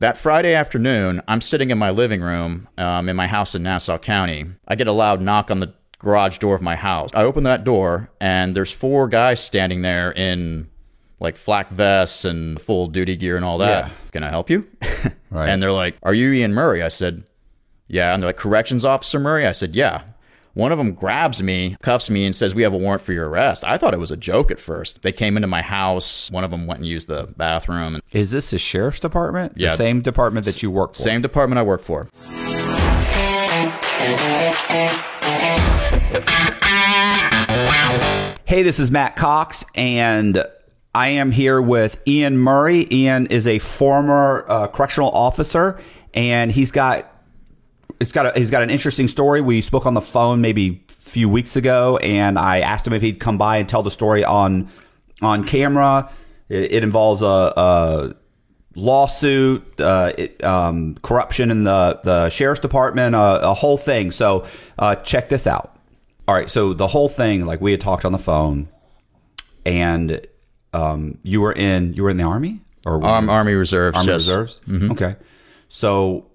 That Friday afternoon, I'm sitting in my living room um, in my house in Nassau County. I get a loud knock on the garage door of my house. I open that door, and there's four guys standing there in like flak vests and full duty gear and all that. Yeah. Can I help you? Right. And they're like, Are you Ian Murray? I said, Yeah. And they're like, Corrections Officer Murray? I said, Yeah. One of them grabs me, cuffs me, and says, We have a warrant for your arrest. I thought it was a joke at first. They came into my house. One of them went and used the bathroom. Is this the sheriff's department? Yeah. The same department that you work for. same department I work for. Hey, this is Matt Cox, and I am here with Ian Murray. Ian is a former uh, correctional officer, and he's got it's got a, he's got an interesting story. We spoke on the phone maybe a few weeks ago, and I asked him if he'd come by and tell the story on on camera. It, it involves a, a lawsuit, uh, it, um, corruption in the the sheriff's department, uh, a whole thing. So uh, check this out. All right, so the whole thing, like we had talked on the phone, and um, you were in you were in the army or Arm, Army Reserves. Army yes. Reserves. Okay, so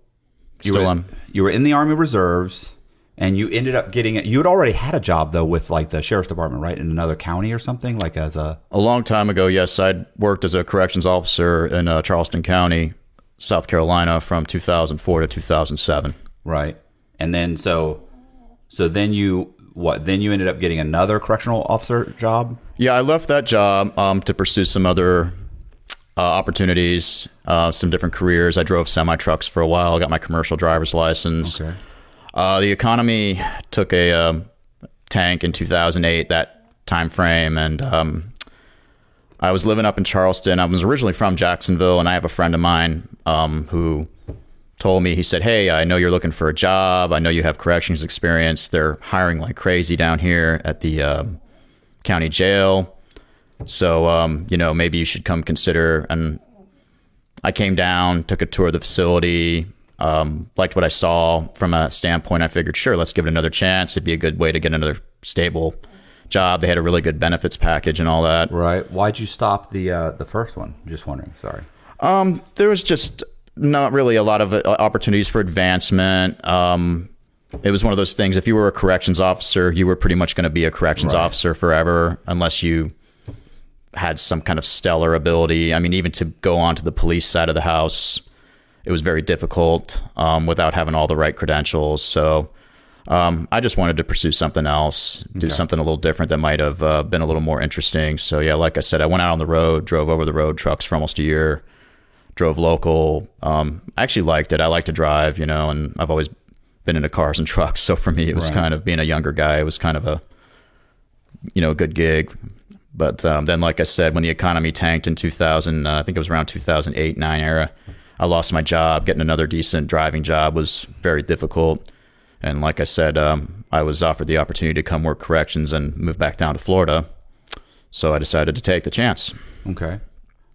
you Still were am. you were in the Army Reserves, and you ended up getting it. You had already had a job though with like the sheriff's department, right, in another county or something, like as a A long time ago, yes, I'd worked as a corrections officer in uh, Charleston County, South Carolina from 2004 to 2007. right, and then so so then you what then you ended up getting another correctional officer job. Yeah, I left that job um, to pursue some other uh, opportunities, uh, some different careers. I drove semi trucks for a while. Got my commercial driver's license. Uh, the economy took a um, tank in 2008, that time frame, and um, I was living up in Charleston. I was originally from Jacksonville, and I have a friend of mine um, who told me he said, "Hey, I know you're looking for a job. I know you have corrections experience. They're hiring like crazy down here at the um, county jail. So, um, you know, maybe you should come consider." And I came down, took a tour of the facility, um, liked what I saw from a standpoint. I figured, sure, let's give it another chance. It'd be a good way to get another stable job. They had a really good benefits package and all that. Right. Why'd you stop the uh, the first one? Just wondering. Sorry. Um, there was just not really a lot of uh, opportunities for advancement. Um, it was one of those things. If you were a corrections officer, you were pretty much going to be a corrections Right. officer forever, unless you had some kind of stellar ability. I mean, even to go on to the police side of the house, it was very difficult um, without having all the right credentials. So. Um, I just wanted to pursue something else, do something a little different that might have uh, been a little more interesting. So yeah, like I said, I went out on the road, drove over the road trucks for almost a year, drove local. Um, I actually liked it. I like to drive, you know, and I've always been into cars and trucks. So for me, it was Right. kind of being a younger guy. It was kind of a, you know, a good gig. But um, then, like I said, when the economy tanked in 2000, uh, I think it was around 2008, nine era, I lost my job. Getting another decent driving job was very difficult. And like I said, um, I was offered the opportunity to come work corrections and move back down to Florida. So I decided to take the chance. Okay.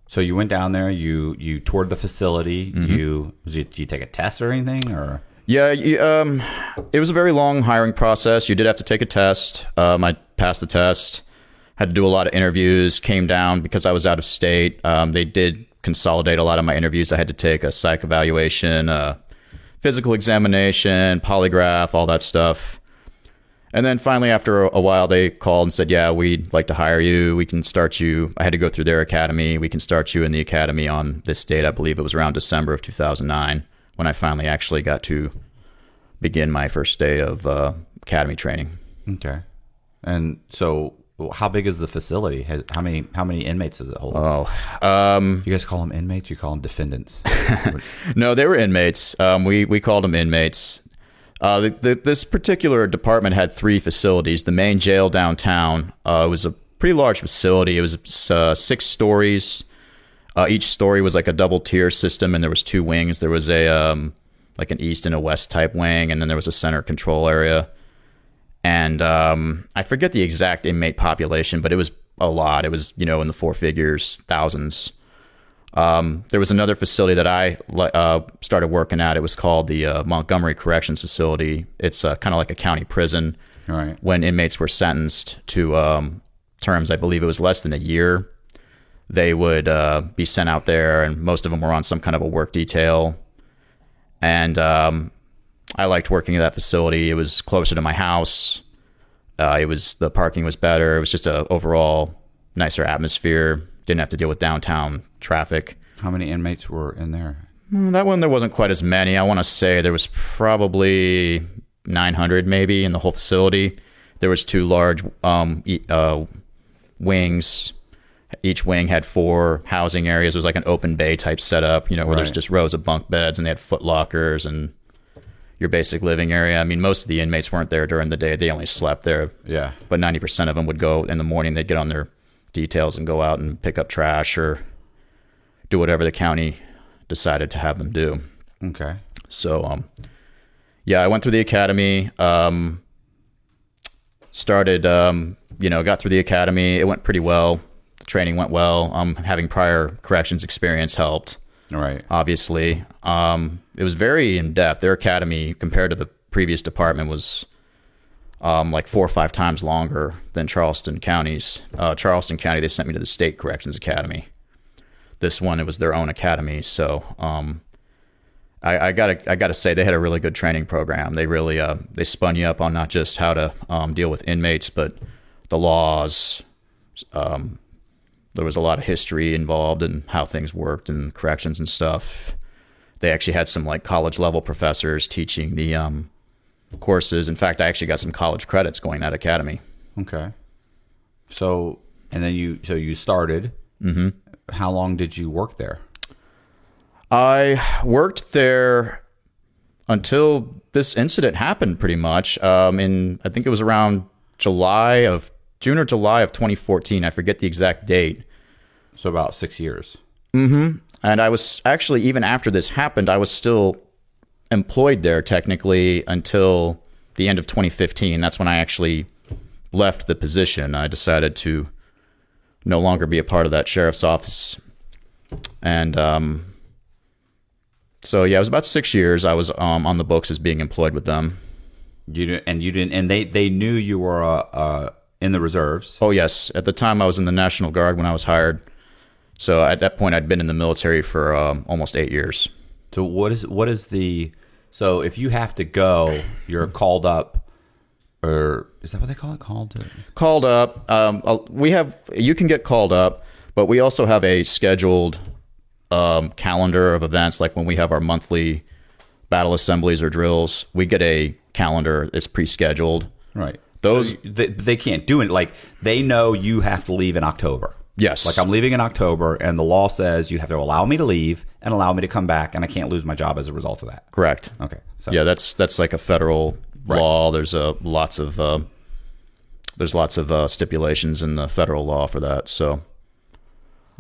So you went down there. You you toured the facility. You did you, did you take a test or anything or? Yeah, um, it was a very long hiring process. You did have to take a test. Um, I passed the test. Had to do a lot of interviews. Came down because I was out of state. Um, they did consolidate a lot of my interviews. I had to take a psych evaluation, uh, physical examination, polygraph, all that stuff. And then finally, after a while, they called and said, "Yeah, we'd like to hire you. We can start you." I had to go through their academy. We can start you in the academy on this date. I believe it was around December of 2009 when I finally actually got to begin my first day of uh, academy training. Okay. And so, how big is the facility? Has, how many how many inmates does it hold? Oh, um, you guys call them inmates. You call them defendants. no, they were inmates. Um, we we called them inmates. Uh, the, the, this particular department had three facilities. The main jail downtown uh, was a pretty large facility. It was uh, six stories. Uh, each story was like a double tier system, and there was two wings. There was a um, like an east and a west type wing, and then there was a center control area. And um, I forget the exact inmate population, but it was a lot. It was you know in the four figures, thousands. Um, there was another facility that I uh, started working at. It was called the uh, Montgomery Corrections Facility. It's uh, kind of like a county prison. Right. When inmates were sentenced to um, terms, I believe it was less than a year, they would uh, be sent out there, and most of them were on some kind of a work detail. And um, I liked working at that facility. It was closer to my house. Uh, it was the parking was better. It was just a overall nicer atmosphere. Didn't have to deal with downtown traffic. How many inmates were in there? Mm, That one there wasn't quite as many. I want to say there was probably 900 maybe in the whole facility. There was two large um, e- uh, wings. Each wing had four housing areas. It was like an open bay type setup, you know, where there's Right. just rows of bunk beds and they had foot lockers and your basic living area. I mean, most of the inmates weren't there during the day. They only slept there. Yeah. But 90% of them would go in the morning. They'd get on their details and go out and pick up trash or do whatever the county decided to have them do. Okay. So, um, yeah, I went through the academy. Um, started, um, you know, got through the academy. It went pretty well. The training went well. Um, having prior corrections experience helped, right. obviously. Um, it was very in depth. Their academy, compared to the previous department, was um, like four or five times longer than Charleston County's. Uh, Charleston County, they sent me to the State Corrections Academy. This one, it was their own academy. So, um, I, I gotta I gotta say they had a really good training program. They really uh, they spun you up on not just how to um, deal with inmates, but the laws. Um, there was a lot of history involved and how things worked and corrections and stuff. They actually had some like college level professors teaching the um, courses. In fact, I actually got some college credits going that academy. Okay. So, and then you, so you started. Mm-hmm. How long did you work there? I worked there until this incident happened, pretty much. Um, in I think it was around July of June or July of 2014. I forget the exact date. So about six years. Mm-hmm. And I was actually even after this happened, I was still employed there technically until the end of 2015. That's when I actually left the position. I decided to no longer be a part of that sheriff's office, and um, so yeah, it was about six years. I was um, on the books as being employed with them. You and you didn't, and they they knew you were uh, uh, in the reserves. Oh yes, at the time I was in the National Guard when I was hired. So at that point, I'd been in the military for um, almost eight years. So what is what is the so if you have to go, you're called up, or is that what they call it? Called? To, called up. Um, we have you can get called up, but we also have a scheduled um, calendar of events. Like when we have our monthly battle assemblies or drills, we get a calendar. It's pre-scheduled. right. Those- So you- they, they can't do it. Like they know you have to leave in October. Yes. Like I'm leaving in October, and the law says you have to allow me to leave and allow me to come back, and I can't lose my job as a result of that. Correct. Okay. So, Yeah, that's that's like a federal law. There's a lots of uh, there's lots of uh, stipulations in the federal law for that. So,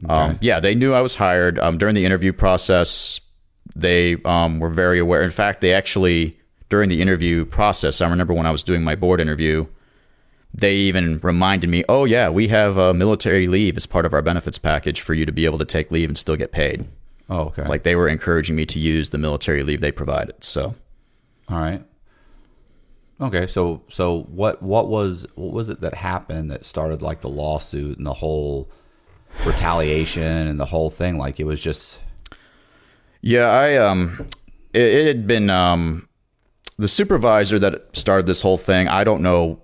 um, yeah, they knew I was hired um, during the interview process. They um, were very aware. In fact, they actually during the interview process, I remember when I was doing my board interview, they even reminded me, "Oh yeah, we have uh, military leave as part of our benefits package for you to be able to take leave and still get paid." Oh, okay. Like they were encouraging me to use the military leave they provided. So. All right. Okay, so so what what was what was it that happened that started like the lawsuit and the whole retaliation and the whole thing? Like it was just Yeah, I um, it, it had been um, the supervisor that started this whole thing. I don't know.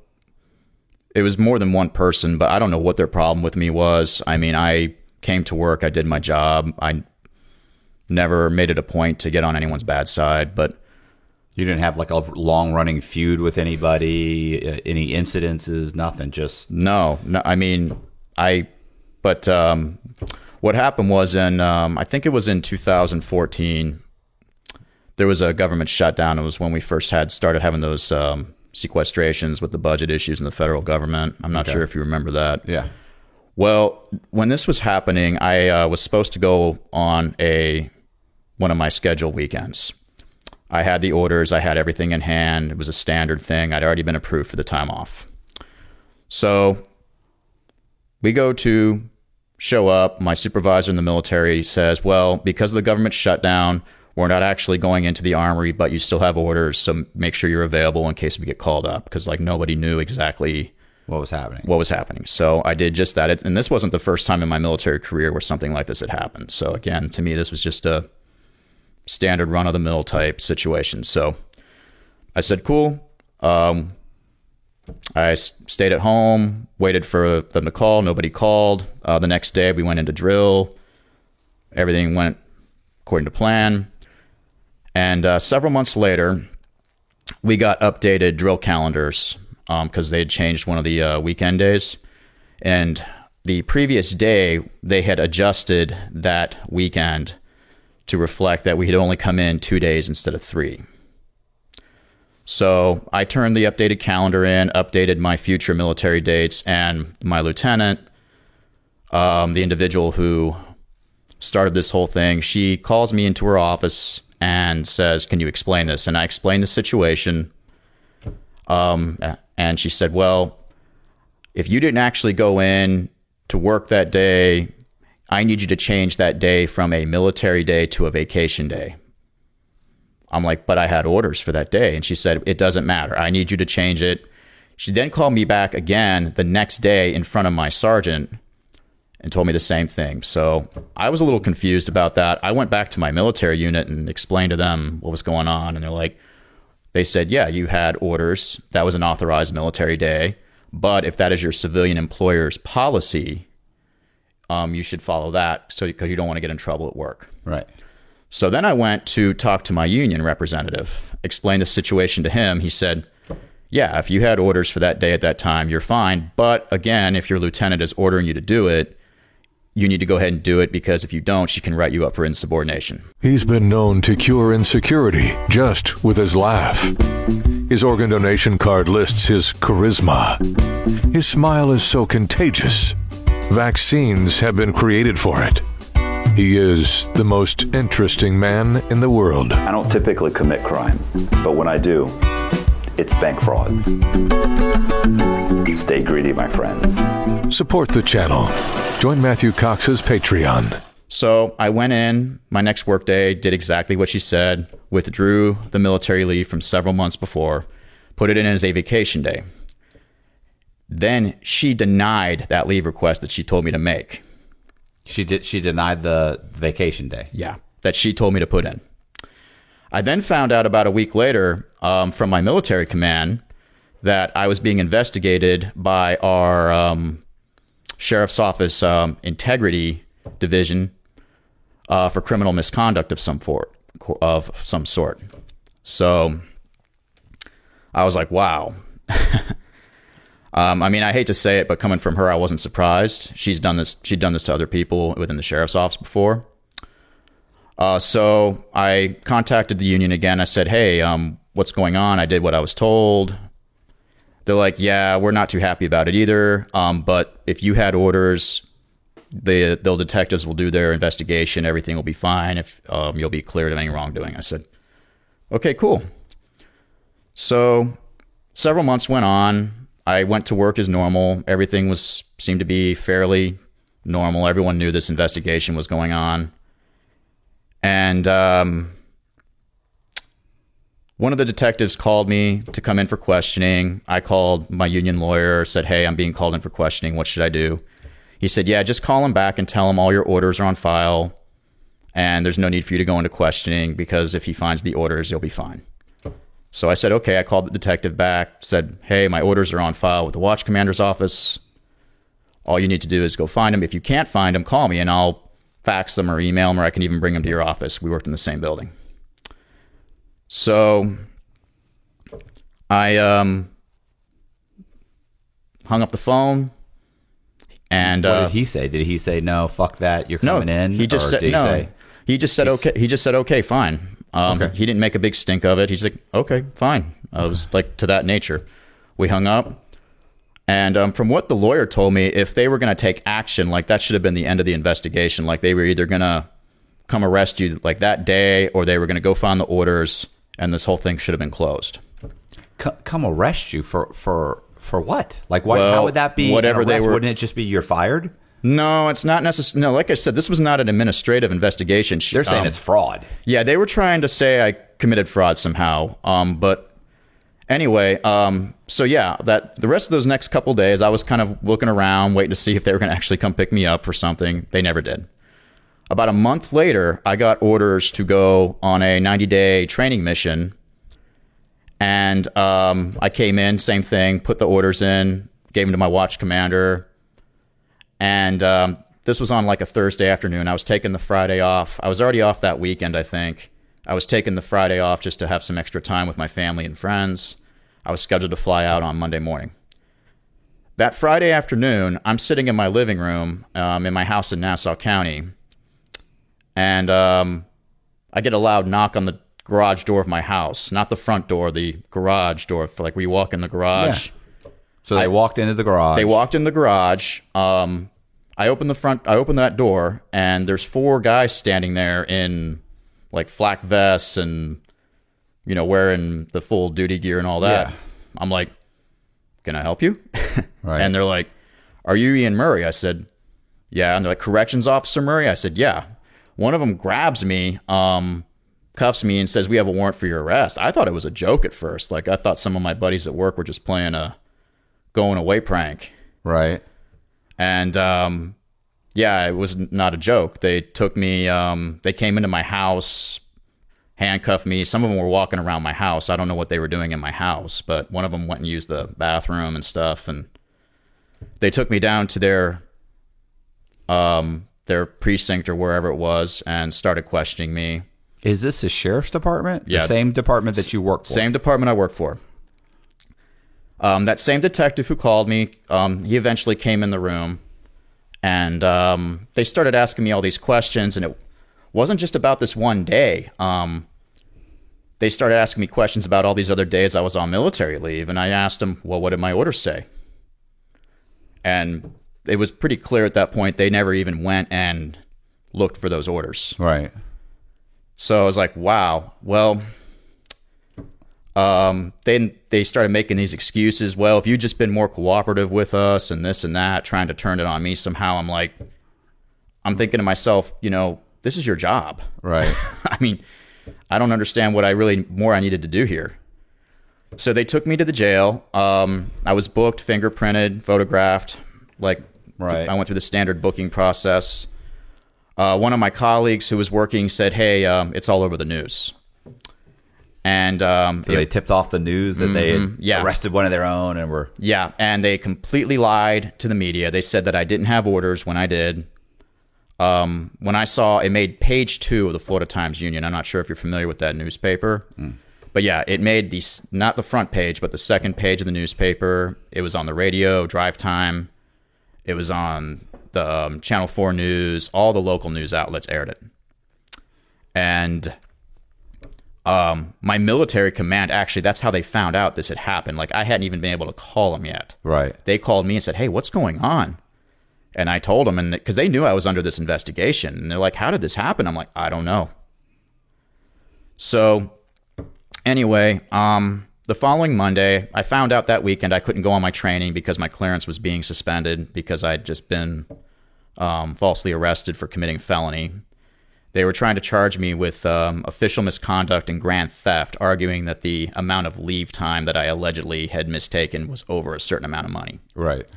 It was more than one person, but I don't know what their problem with me was. I mean, I came to work, I did my job. I never made it a point to get on anyone's bad side, but you didn't have like a long running feud with anybody, uh, any incidences, nothing. Just No, no. I mean, I. But um, what happened was in um, I think it was in 2014. There was a government shutdown. It was when we first had started having those um, sequestrations with the budget issues in the federal government. I'm not sure if you remember that. yeah. Well, when this was happening, I uh, was supposed to go on a one of my scheduled weekends. I had the orders, I had everything in hand. It was a standard thing. I'd already been approved for the time off. So we go to show up. My supervisor in the military says, "Well, because of the government shutdown, we're not actually going into the armory, but you still have orders, so make sure you're available in case we get called up." Because like nobody knew exactly what was happening. what was happening. So I did just that. It, and this wasn't the first time in my military career where something like this had happened. So again, to me, this was just a standard run of the mill type situation. So I said, cool. Um, I s- stayed at home, waited for them to call. Nobody called. Uh, the next day, we went into drill. Everything went according to plan. And uh, several months later, we got updated drill calendars because they had changed one of the uh, weekend days. And the previous day, they had adjusted that weekend to reflect that we had only come in two days instead of three. So I turned the updated calendar in, updated my future military dates, and my lieutenant, um, the individual who started this whole thing, she calls me into her office and says, "Can you explain this?" And I explained the situation. Um, and she said, "Well, if you didn't actually go in to work that day, I need you to change that day from a military day to a vacation day." I'm like, but I had orders for that day. And she said, it doesn't matter. I need you to change it. She then called me back again the next day in front of my sergeant and told me the same thing. So I was a little confused about that. I went back to my military unit and explained to them what was going on. And they're like, they said, yeah, you had orders. That was an authorized military day. But if that is your civilian employer's policy, um, you should follow that so because you don't want to get in trouble at work. Right. So then I went to talk to my union representative, explained the situation to him. He said, Yeah, if you had orders for that day at that time, you're fine. But again, if your lieutenant is ordering you to do it, you need to go ahead and do it because if you don't, she can write you up for insubordination. He's been known to cure insecurity just with his laugh. His organ donation card lists his charisma. His smile is so contagious. Vaccines have been created for it. He is the most interesting man in the world. I don't typically commit crime, but when I do, it's bank fraud. Stay greedy, my friends. Support the channel. Join Matthew Cox's Patreon. So I went in my next workday, did exactly what she said, withdrew the military leave from several months before, put it in as a vacation day. Then she denied that leave request that she told me to make. She did. She denied the vacation day. Yeah, that she told me to put in. I then found out about a week later um, from my military command that I was being investigated by our um, sheriff's office um, integrity division uh, for criminal misconduct of some sort. Of some sort. So I was like, wow. Um, I mean, I hate to say it, but coming from her, I wasn't surprised. She's done this. She'd done this to other people within the sheriff's office before. Uh, so I contacted the union again. I said, "Hey, um, what's going on?" I did what I was told. They're like, "Yeah, we're not too happy about it either. Um, but if you had orders, the the detectives will do their investigation. Everything will be fine. If um, you'll be cleared of any wrongdoing." I said, "Okay, cool." So several months went on. I went to work as normal. Everything was seemed to be fairly normal. Everyone knew this investigation was going on. And um, one of the detectives called me to come in for questioning. I called my union lawyer, said, Hey, I'm being called in for questioning. What should I do? He said, Yeah, just call him back and tell him all your orders are on file. And there's no need for you to go into questioning because if he finds the orders, you'll be fine. So I said, okay. I called the detective back, said, hey, my orders are on file with the watch commander's office. All you need to do is go find him. If you can't find him, call me and I'll fax them or email them, or I can even bring them to your office. We worked in the same building. So I um, hung up the phone. And What uh, did he say? Did he say no? Fuck that. You're no, coming in. He just said did he no. say- he just said okay. He just said okay, fine. Um, Okay. He didn't make a big stink of it. He's like okay, fine. I was like to that nature. We hung up, and um, from what the lawyer told me, if they were going to take action, like that should have been the end of the investigation. Like they were either going to come arrest you like that day, or they were going to go find the orders, and this whole thing should have been closed. C- come arrest you for for for what? Like, why? Well, how would that be? whatever they were- Wouldn't it just be you're fired? No, it's not necessary. No, like I said, this was not an administrative investigation. They're saying um, it's fraud. Yeah, they were trying to say I committed fraud somehow. Um, but anyway, um, so yeah, that the rest of those next couple days, I was kind of looking around, waiting to see if they were going to actually come pick me up for something. They never did. About a month later, I got orders to go on a 90 day training mission. And um, I came in, same thing, put the orders in, gave them to my watch commander. And um, this was on like a Thursday afternoon. I was taking the Friday off. I was already off that weekend, I think. I was taking the Friday off just to have some extra time with my family and friends. I was scheduled to fly out on Monday morning. That Friday afternoon, I'm sitting in my living room um, in my house in Nassau County, and um, I get a loud knock on the garage door of my house, not the front door, the garage door. For like we walk in the garage. Yeah. So they walked into the garage. They walked in the garage. Um, I opened the front. I opened that door, and there's four guys standing there in like flak vests and you know wearing the full duty gear and all that. Yeah. I'm like, "Can I help you?" Right. And they're like, "Are you Ian Murray?" I said, "Yeah." And they're like, "Corrections Officer Murray?" I said, "Yeah." One of them grabs me, um, cuffs me, and says, "We have a warrant for your arrest." I thought it was a joke at first. Like I thought some of my buddies at work were just playing a going away prank. right. And um, yeah, it was not a joke. They took me, um, they came into my house, handcuffed me. Some of them were walking around my house. I don't know what they were doing in my house, but one of them went and used the bathroom and stuff. And they took me down to their, um, their precinct or wherever it was and started questioning me. Is this the sheriff's department? Yeah. The same department that you work for. Same department I work for. Um, that same detective who called me, um, he eventually came in the room, and um, they started asking me all these questions, and it wasn't just about this one day. Um, they started asking me questions about all these other days I was on military leave, and I asked them, "Well, what did my orders say?" And it was pretty clear at that point they never even went and looked for those orders. Right. So I was like, wow. Well, um, then they started making these excuses. Well, if you'd just been more cooperative with us and this and that, trying to turn it on me somehow, I'm like, I'm thinking to myself, you know, this is your job. Right. I mean, I don't understand what I really more I needed to do here. So they took me to the jail. Um, I was booked, fingerprinted, photographed. Like, Right. I went through the standard booking process. Uh, one of my colleagues who was working said, "Hey, um, it's all over the news." And um, So they tipped off the news that they had Mm-hmm. yeah. arrested one of their own and were Yeah, and they completely lied to the media. They said that I didn't have orders when I did. Um, when I saw it made page two of the Florida Times Union. I'm not sure if you're familiar with that newspaper, but yeah, it made the not the front page, but the second page of the newspaper. It was on the radio, drive time. It was on the um, Channel Four News. All the local news outlets aired it, and um, my military command actually that's how they found out this had happened. Like I hadn't even been able to call them yet. right. They called me and said, "Hey, what's going on?" And I told them, and because they knew I was under this investigation, and they're like, "How did this happen?" I'm like, "I don't know." So, anyway, um, the following Monday, I found out that weekend I couldn't go on my training because my clearance was being suspended because I'd just been um, falsely arrested for committing felony. They were trying to charge me with um, official misconduct and grand theft, arguing that the amount of leave time that I allegedly had mistaken was over a certain amount of money. Right.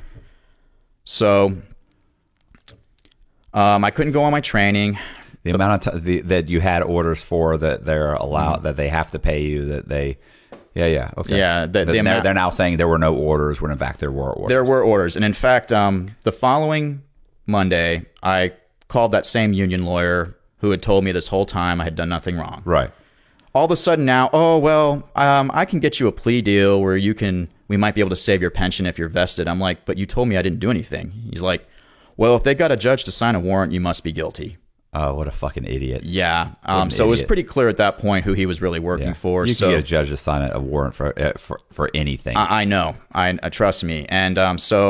So um, I couldn't go on my training. The amount of time the, that you had orders for that they're allowed that they have to pay you that they yeah yeah okay Yeah, the- the they're, amount- they're now saying there were no orders when in fact there were orders There were orders, and in fact, um, the following Monday, I called that same union lawyer who had told me this whole time I had done nothing wrong. right All of a sudden now, oh well, um, I can get you a plea deal where you can, we might be able to save your pension if you're vested. I'm like, but you told me I didn't do anything. He's like, well, if they got a judge to sign a warrant, you must be guilty. oh what a fucking idiot Yeah. Um, so it was pretty clear at that point who he was really working Yeah. for. you so can get a judge to sign a warrant for uh, for for anything I, I know. I, I trust me. And um, so,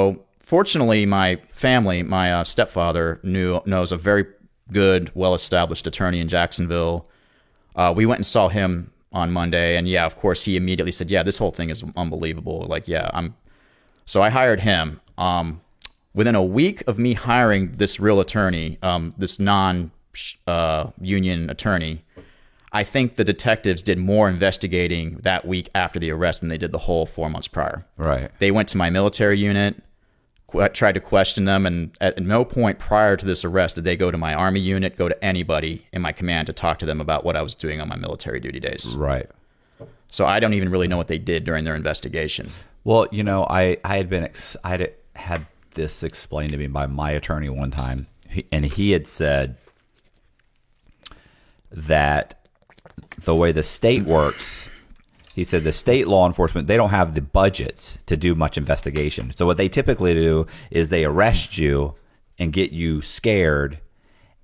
fortunately, my family, my uh, stepfather, knew knows a very good, well-established attorney in Jacksonville. Uh, we went and saw him on Monday, and yeah, of course, he immediately said, "Yeah, this whole thing is unbelievable." Like, yeah, I'm. So I hired him. Um, within a week of me hiring this real attorney, um, this non uh, union attorney, I think the detectives did more investigating that week after the arrest than they did the whole four months prior. Right. They went to my military unit, qu- tried to question them, and at no point prior to this arrest did they go to my army unit, go to anybody in my command to talk to them about what I was doing on my military duty days. Right. So I don't even really know what they did during their investigation. Well, you know, I, I had been ex- I had had this explained to me by my attorney one time, and he had said that the way the state works, he said the state law enforcement they don't have the budgets to do much investigation. So what they typically do is they arrest you and get you scared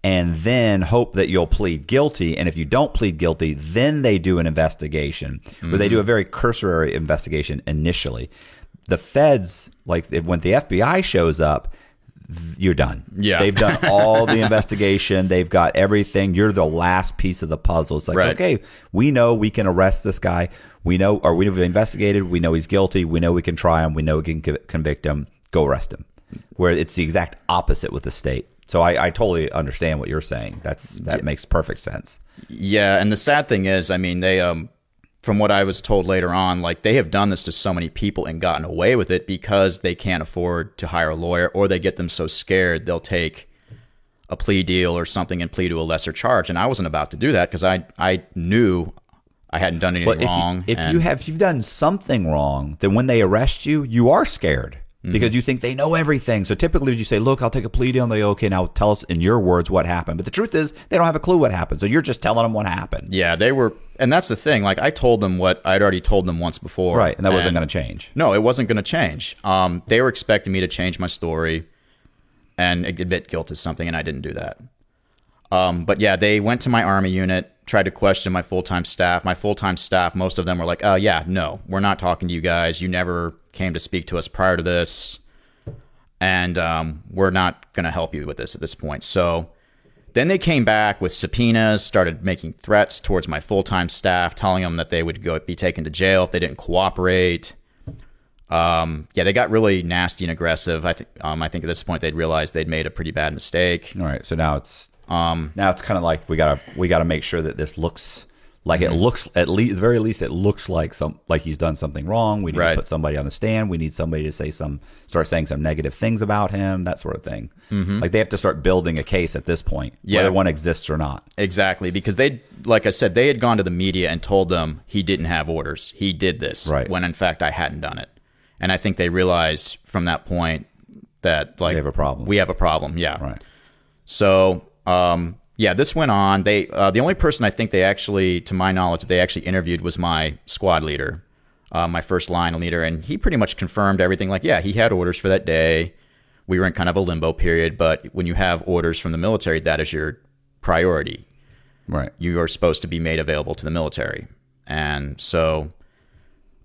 and then hope that you'll plead guilty. And if you don't plead guilty, then they do an investigation, but they mm-hmm. do a very cursory investigation initially. The feds, like when the FBI shows up, you're done. Yeah. They've done all the investigation. They've got everything. You're the last piece of the puzzle. It's like, Right. okay, we know we can arrest this guy. We know, or we've investigated. We know he's guilty. We know we can try him. We know we can convict him. Go arrest him. Where it's the exact opposite with the state. So I, I totally understand what you're saying. That's that makes perfect sense. Yeah, and the sad thing is, I mean, they um from what I was told later on, like they have done this to so many people and gotten away with it because they can't afford to hire a lawyer or they get them so scared they'll take a plea deal or something and plea to a lesser charge. And I wasn't about to do that because I I knew I hadn't done anything But if, wrong. you, if you have if you've done something wrong, then when they arrest you, you are scared Mm-hmm. because you think they know everything. So typically, you say, "Look, I'll take a plea deal." And they, okay, now tell us in your words what happened. But the truth is, they don't have a clue what happened. So you're just telling them what happened, yeah, they were, and that's the thing. Like I told them what I'd already told them once before, right? And that wasn't going to change. No, it wasn't going to change. Um, they were expecting me to change my story and admit guilt to something, and I didn't do that. Um, but yeah, they went to my army unit, tried to question my full time staff. My full time staff, most of them were like, "Oh yeah, no, we're not talking to you guys. You never came to speak to us prior to this, and um, we're not going to help you with this at this point." So then they came back with subpoenas, started making threats towards my full time staff, telling them that they would go be taken to jail if they didn't cooperate. Um, yeah, they got really nasty and aggressive. I think um, I think at this point they'd realized they'd made a pretty bad mistake. All right. So now it's um now it's kind of like we gotta we gotta make sure that this looks like Mm-hmm. it looks at least the very least it looks like some like he's done something wrong. We need Right. to put somebody on the stand. We need somebody to say some start saying some negative things about him. That sort of thing. Like they have to start building a case at this point, Mm-hmm. Yeah. whether one exists or not. Exactly, because they, like I said, they had gone to the media and told them he didn't have orders. He did this, Right. when in fact I hadn't done it. And I think they realized from that point that like They have a problem. We have a problem, yeah. Right. So, um, yeah, this went on. They, uh, the only person I think they actually, to my knowledge, they actually interviewed was my squad leader, uh, my first line leader, and he pretty much confirmed everything. Like, yeah, he had orders for that day. We were in kind of a limbo period, but when you have orders from the military, that is your priority Right. you are supposed to be made available to the military. And so,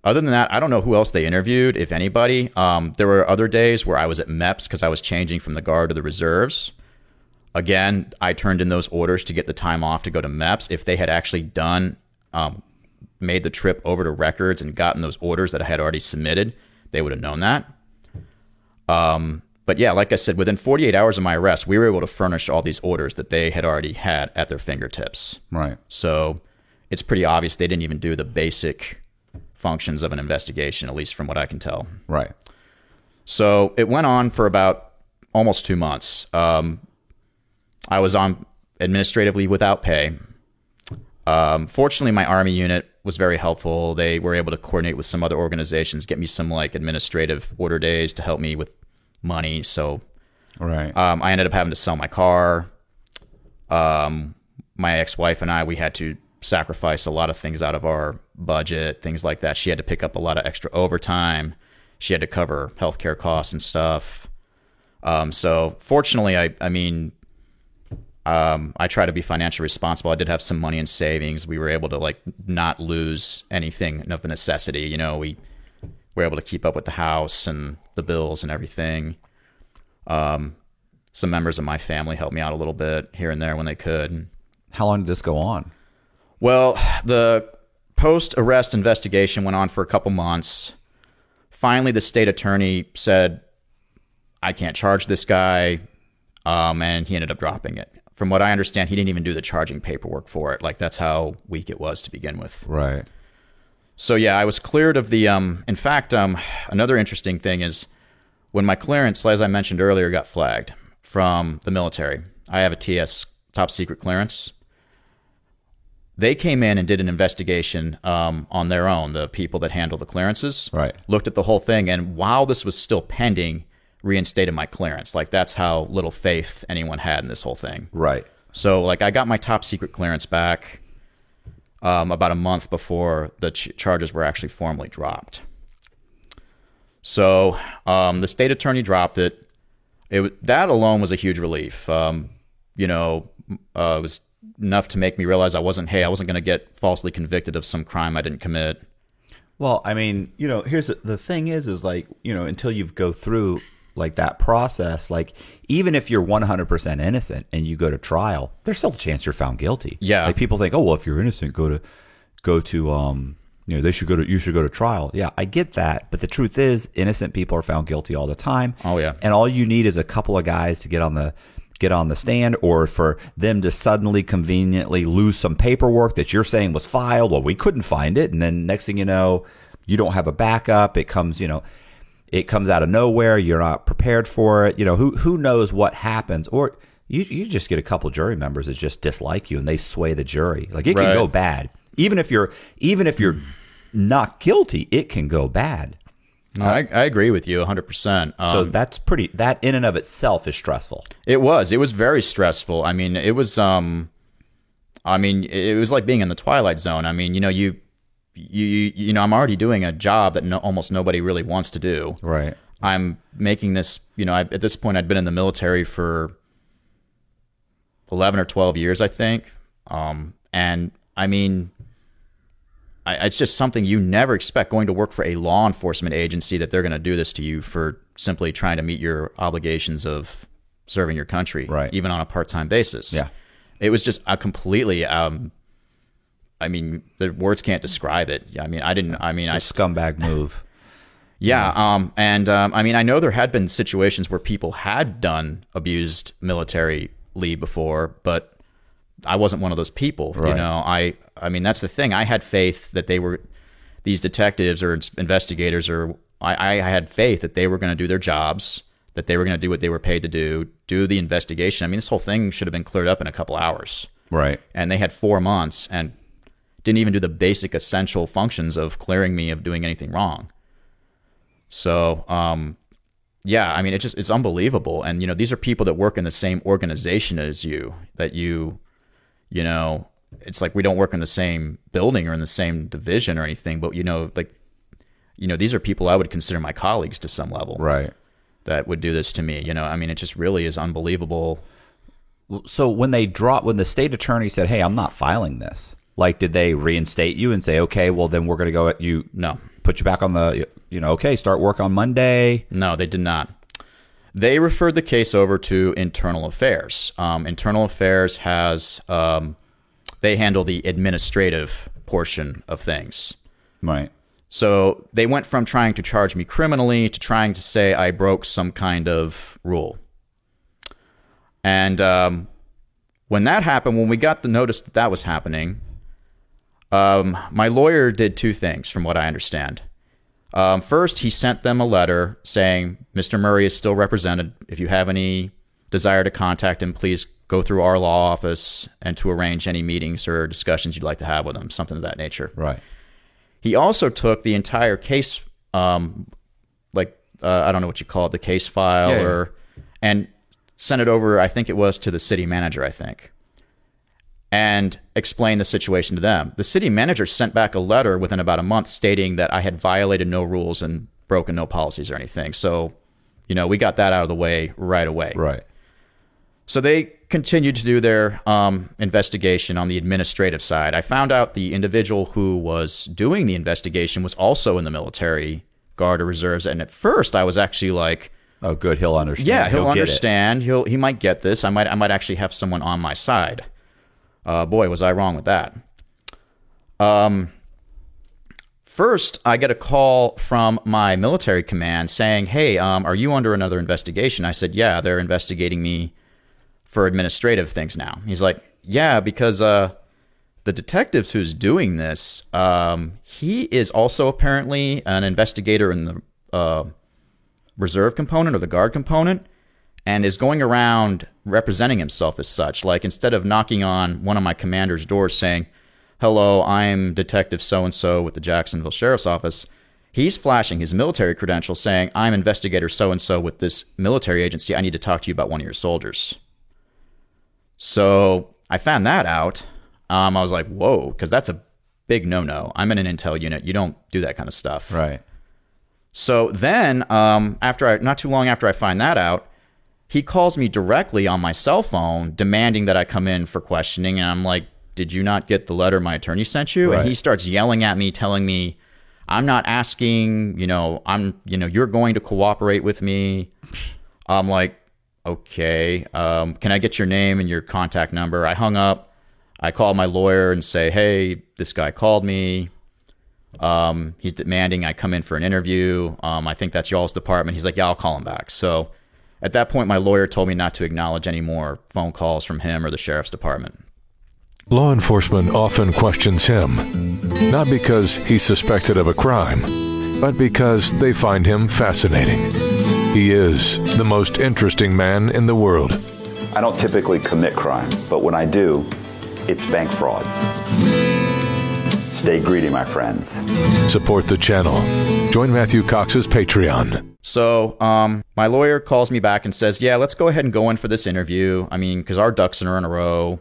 other than that, I don't know who else they interviewed, if anybody. Um, there were other days where I was at MEPS because I was changing from the guard to the reserves. Again, I turned in those orders to get the time off to go to MEPS. If they had actually done, um, made the trip over to records and gotten those orders that I had already submitted, they would have known that. Um, but yeah, like I said, within 48 hours of my arrest, we were able to furnish all these orders that they had already had at their fingertips. Right. So it's pretty obvious they didn't even do the basic functions of an investigation, at least from what I can tell. Right. So it went on for about almost two months. Um, I was on administratively without pay. Um, fortunately, my army unit was very helpful. They were able to coordinate with some other organizations, get me some like administrative order days to help me with money. So Right. um, I ended up having to sell my car. Um, my ex-wife and I, we had to sacrifice a lot of things out of our budget, things like that. She had to pick up a lot of extra overtime. She had to cover healthcare costs and stuff. Um, so fortunately, I, I mean, um, I try to be financially responsible. I did have some money in savings. We were able to like not lose anything of a necessity. You know, we were able to keep up with the house and the bills and everything. Um, some members of my family helped me out a little bit here and there when they could. How long did this go on? Well, the post arrest investigation went on for a couple months. Finally, the state attorney said, I can't charge this guy. Um, and he ended up dropping it from what I understand, he didn't even do the charging paperwork for it. Like that's how weak it was to begin with. Right. So yeah, I was cleared of the. Um, in fact, um, another interesting thing is when my clearance, as I mentioned earlier, got flagged from the military. I have a TS top secret clearance. They came in and did an investigation um, on their own. The people that handle the clearances Right. looked at the whole thing, and while this was still pending, reinstated my clearance. Like that's how little faith anyone had in this whole thing. Right. So like I got my top secret clearance back um, about a month before the ch- charges were actually formally dropped. So um, the state attorney dropped it. It that alone was a huge relief. Um, you know, uh, it was enough to make me realize I wasn't. Hey, I wasn't going to get falsely convicted of some crime I didn't commit. Well, I mean, you know, here's the, the thing is, is like, you know, until you go through like that process, like even if you're 100% innocent and you go to trial, there's still a chance you're found guilty. Yeah. Like people think, oh, well, if you're innocent, go to, go to, um, you know, they should go to, you should go to trial. Yeah, I get that. But the truth is, innocent people are found guilty all the time. Oh, yeah. And all you need is a couple of guys to get on the, get on the stand or for them to suddenly conveniently lose some paperwork that you're saying was filed. Well, we couldn't find it. And then next thing you know, you don't have a backup. It comes, you know, it comes out of nowhere. You're not prepared for it. You know, who, who knows what happens or you, you just get a couple jury members that just dislike you and they sway the jury. Like it can go bad. Even if you're, even if you're not guilty, it can go bad. I, I agree with you 100%. Um, So that's pretty, that in and of itself is stressful. It was. It was very stressful. I mean, it was. Um, I mean, it was like being in the twilight zone. I mean, you know, you, you, you, you know, I'm already doing a job that no, almost nobody really wants to do. Right. I'm making this. You know, I, at this point, I'd been in the military for eleven or twelve years, I think. Um, and I mean, I, it's just something you never expect going to work for a law enforcement agency that they're going to do this to you for simply trying to meet your obligations of serving your country, Right. Even on a part-time basis. Yeah. it was just a completely. Um, I mean, the words can't describe it. I mean, I didn't. I mean, I scumbag move. yeah, um, and um, I mean, I know there had been situations where people had done abused military leave before, but I wasn't one of those people. Right. You know, I, I mean, that's the thing. I had faith that they were these detectives or investigators, or I, I had faith that they were going to do their jobs, that they were going to do what they were paid to do, do the investigation. I mean, this whole thing should have been cleared up in a couple hours, Right. and they had four months and didn't even do the basic essential functions of clearing me of doing anything wrong. So, um, yeah, I mean, it just it's unbelievable. And you know, these are people that work in the same organization as you. That you, you know, it's like we don't work in the same building or in the same division or anything. But you know, like, you know, these are people I would consider my colleagues to some level Right. that would do this to me. You know, I mean, it just really is unbelievable. So when they drop, when the state attorney said, "Hey, I'm not filing this," like, did they reinstate you and say, "Okay, well, then we're going to go at you, No, put you back on the, you know, okay, start work on Monday." No, they did not. They referred the case over to Internal Affairs. Um, Internal Affairs has um, they handle the administrative portion of things. Right. So they went from trying to charge me criminally to trying to say I broke some kind of rule. And um, when that happened, when we got the notice that that was happening, um, my lawyer did two things, from what I understand. Um, first, he sent them a letter saying, Mr. Murray is still represented. If you have any desire to contact him, please go through our law office and to arrange any meetings or discussions you'd like to have with him, something of that nature. Right. He also took the entire case, um, like uh, I don't know what you call it, the case file, Yeah, yeah. or and sent it over. I think it was to the city manager. I think, and explain the situation to them. The city manager sent back a letter within about a month stating that I had violated no rules and broken no policies or anything. So, you know, we got that out of the way right away. Right. So they continued to do their um, investigation on the administrative side. I found out the individual who was doing the investigation was also in the military guard or reserves, and at first I was actually like, Oh, good. He'll understand. "Yeah, he'll, it. understand. He'll he might get this. I might I might actually have someone on my side." Uh, boy, was I wrong with that. Um, first, I get a call from my military command saying, "Hey, um, are you under another investigation?" I said, "Yeah, they're investigating me for administrative things now. He's like, yeah, because uh, the detectives who's doing this, um, he is also apparently an investigator in the uh, reserve component or the guard component and is going around representing himself as such. Like instead of knocking on one of my commander's doors saying, hello, I'm Detective so and so with the Jacksonville Sheriff's Office, he's flashing his military credentials saying, I'm investigator so and so with this military agency. I need to talk to you about one of your soldiers. So I found that out. Um, I was like, whoa, because that's a big no no. I'm in an intel unit. You don't do that kind of stuff. Right. So then, um, after I, not too long after I find that out, he calls me directly on my cell phone demanding that I come in for questioning. And I'm like, did you not get the letter my attorney sent you? Right. And he starts yelling at me, telling me, I'm not asking, you know, I'm, you know, you're going to cooperate with me. I'm like, okay, um, can I get your name and your contact number? I hung up. I call my lawyer and say, hey, this guy called me. Um, he's demanding I come in for an interview. Um, I think that's y'all's department. He's like, yeah, I'll call him back. So at that point, my lawyer told me not to acknowledge any more phone calls from him or the sheriff's department. Law enforcement often questions him, not because he's suspected of a crime, but because they find him fascinating. He is the most interesting man in the world. I don't typically commit crime, but when I do, it's bank fraud. Stay greedy, my friends. Support the channel. Join Matthew Cox's Patreon. So, um, my lawyer calls me back and says, "Yeah, let's go ahead and go in for this interview. I mean, because our ducks are in a row.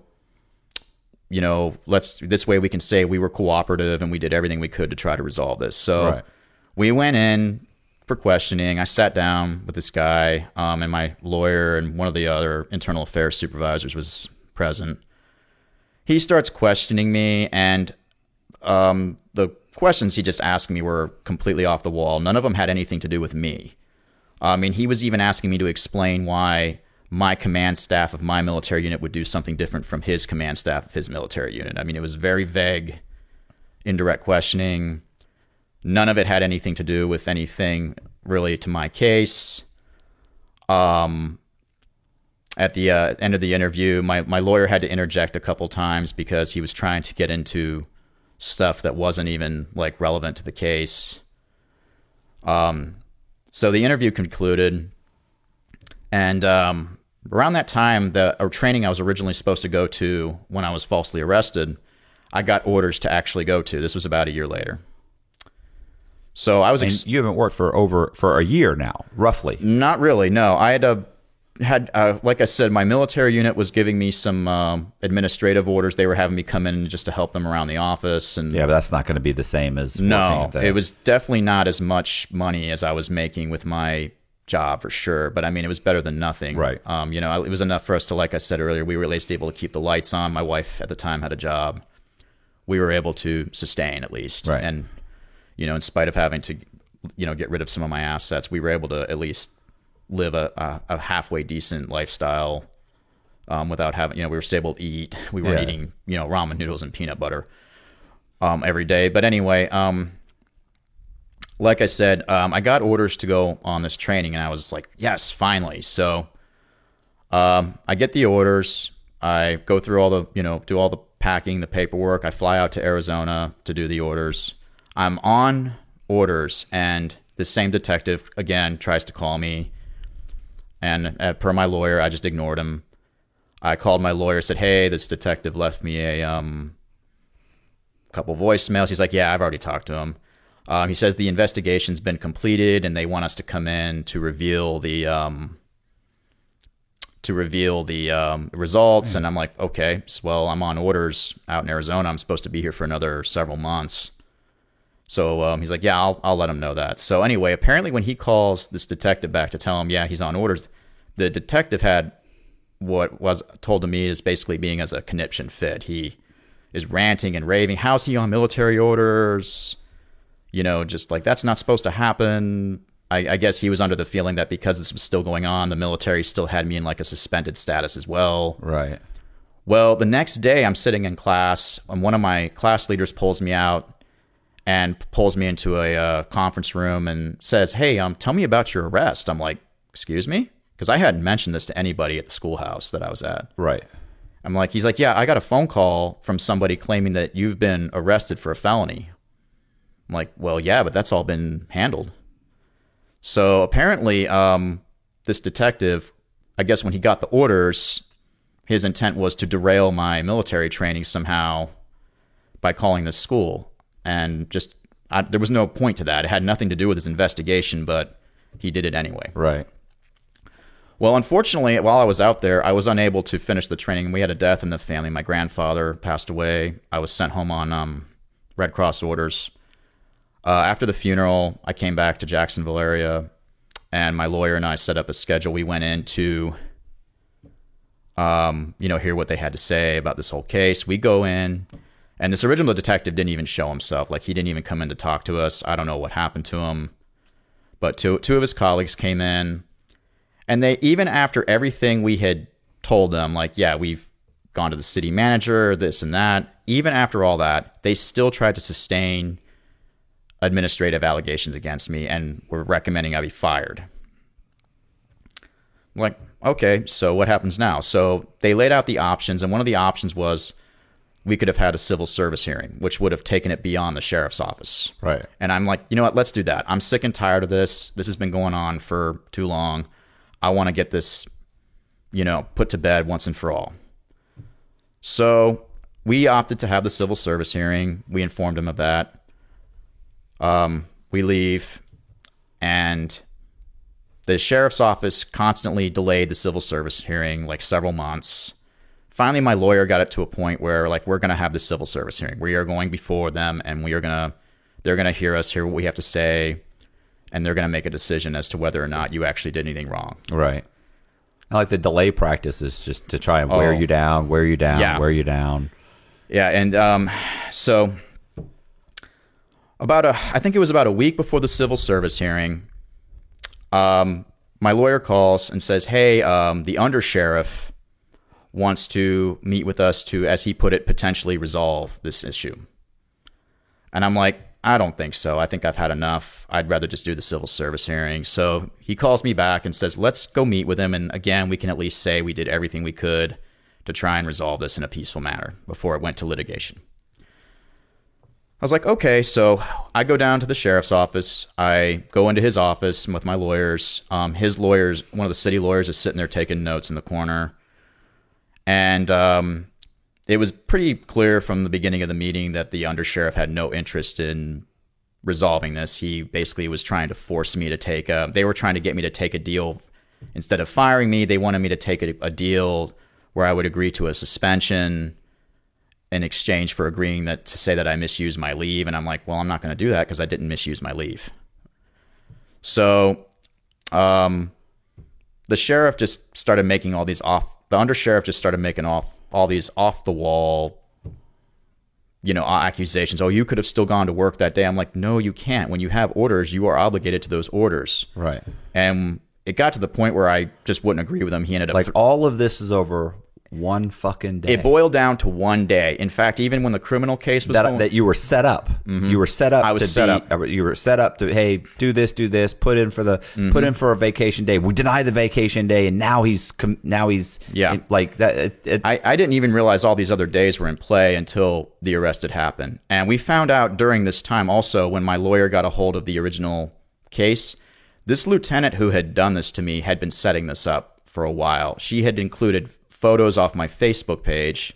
You know, let's this way we can say we were cooperative and we did everything we could to try to resolve this." So, Right. we went in for questioning. I sat down with this guy, um, and my lawyer and one of the other internal affairs supervisors was present. He starts questioning me, and um, questions he just asked me were completely off the wall. None of them had anything to do with me. I mean, he was even asking me to explain why my command staff of my military unit would do something different from his command staff of his military unit. I mean, it was very vague, indirect questioning. None of it had anything to do with anything really to my case. Um, at the uh, end of the interview, my, my lawyer had to interject a couple times because he was trying to get into stuff that wasn't even like relevant to the case. Um, so the interview concluded, and um, around that time, the training I was originally supposed to go to when I was falsely arrested, I got orders to actually go to. This was about a year later. So I was And ex- you haven't worked for over for a year now, roughly. not really. No, I had a had uh, like I said, my military unit was giving me some um, administrative orders. They were having me come in just to help them around the office, and Yeah, but that's not going to be the same as no, at it was definitely not as much money as I was making with my job for sure. But I mean, it was better than nothing. Right. Um, you know, it was enough for us to, like I said earlier, we were at least able to keep the lights on. My wife at the time had a job. We were able to sustain at least. Right. And you know, in spite of having to, you know, get rid of some of my assets, we were able to at least live a, a, a halfway decent lifestyle um, without having, you know, we were able to eat. We weren't Yeah. eating, you know, ramen noodles and peanut butter um, every day. But anyway, um, like I said, um, I got orders to go on this training, and I was like, yes, finally. So um, I get the orders. I go through all the, you know, do all the packing, the paperwork. I fly out to Arizona to do the orders. I'm on orders, and the same detective again tries to call me. And uh, per my lawyer, I just ignored him. I called my lawyer, said, "Hey, this detective left me a um, couple voicemails." He's like, "Yeah, I've already talked to him." Um, he says the investigation's been completed, and they want us to come in to reveal the um, to reveal the um, results. And I'm like, "Okay, well, I'm on orders out in Arizona. I'm supposed to be here for another several months." So um, he's like, "Yeah, I'll I'll let him know that." So anyway, apparently, when he calls this detective back to tell him, "Yeah, he's on orders," the detective had what was told to me is basically being as a conniption fit. He is ranting and raving. How's he on military orders? You know, just like that's not supposed to happen. I, I guess he was under the feeling that because this was still going on, the military still had me in like a suspended status as well. right. Well, the next day I'm sitting in class, and one of my class leaders pulls me out and pulls me into a uh, conference room and says, "Hey, um, tell me about your arrest." I'm like, "Excuse me," because I hadn't mentioned this to anybody at the schoolhouse that I was at. Right. I'm like, he's like, yeah, I got a phone call from somebody claiming that you've been arrested for a felony. I'm like, well, yeah, but that's all been handled. So apparently, um, this detective, I guess when he got the orders, his intent was to derail my military training somehow by calling this school. And just, I, there was no point to that. It had nothing to do with his investigation, but he did it anyway. Right. Well, unfortunately, while I was out there, I was unable to finish the training. We had a death in the family. My grandfather passed away. I was sent home on um, Red Cross orders. Uh, after the funeral, I came back to Jacksonville area, and my lawyer and I set up a schedule. We went in to, um, you know, hear what they had to say about this whole case. We go in, and this original detective didn't even show himself. Like he didn't even come in to talk to us. I don't know what happened to him, but two two of his colleagues came in and they even after everything we had told them, like, yeah, we've gone to the city manager, this and that, even after all that, they still tried to sustain administrative allegations against me and were recommending I be fired. I'm like, okay, so what happens now? So they laid out the options, and one of the options was we could have had a civil service hearing, which would have taken it beyond the sheriff's office. Right. And I'm like, you know what? Let's do that. I'm sick and tired of this. This has been going on for too long. I want to get this, you know, put to bed once and for all. So we opted to have the civil service hearing. We informed him of that. Um, we leave, and the sheriff's office constantly delayed the civil service hearing like several months. Finally, my lawyer got it to a point where like we're gonna have the civil service hearing. We are going before them, and we are gonna they're gonna hear us, hear what we have to say, and they're going to make a decision as to whether or not you actually did anything wrong. Right. I like the delay practice is just to try and wear Oh. you down, wear you down, Yeah. wear you down. Yeah, and um, so about a, I think it was about a week before the civil service hearing, um, my lawyer calls and says, "Hey, um, the undersheriff wants to meet with us to, as he put it, potentially resolve this issue." And I'm like, I don't think so. I think I've had enough. I'd rather just do the civil service hearing. So he calls me back and says, let's go meet with him. And again, we can at least say we did everything we could to try and resolve this in a peaceful manner before it went to litigation. I was like, okay. So I go down to the sheriff's office. I go into his office with my lawyers. Um, his lawyers, one of the city lawyers, is sitting there taking notes in the corner. And um, it was pretty clear from the beginning of the meeting that the undersheriff had no interest in resolving this. He basically was trying to force me to take a. They were trying to get me to take a deal instead of firing me. They wanted me to take a, a deal where I would agree to a suspension in exchange for agreeing that to say that I misused my leave. And I'm like, well, I'm not going to do that because I didn't misuse my leave. So, um, the sheriff just started making all these off. The undersheriff just started making off all these off the wall, you know, accusations. Oh, you could have still gone to work that day. I'm like, no, you can't. When you have orders, you are obligated to those orders. Right. And it got to the point where I just wouldn't agree with him. He ended up Like all of this is over one fucking day. it boiled down to one day. In fact, even when the criminal case was that, going, that you were set up. You were set up. Mm-hmm. I was to set be, up. You were set up to hey, do this, do this. Put in for the Mm-hmm. put in for a vacation day. We deny the vacation day, and now he's com- now he's Yeah. like that. It, it, I, I didn't even realize all these other days were in play until the arrest had happened. And we found out during this time also when my lawyer got a hold of the original case, this lieutenant who had done this to me had been setting this up for a while. She had included photos off my Facebook page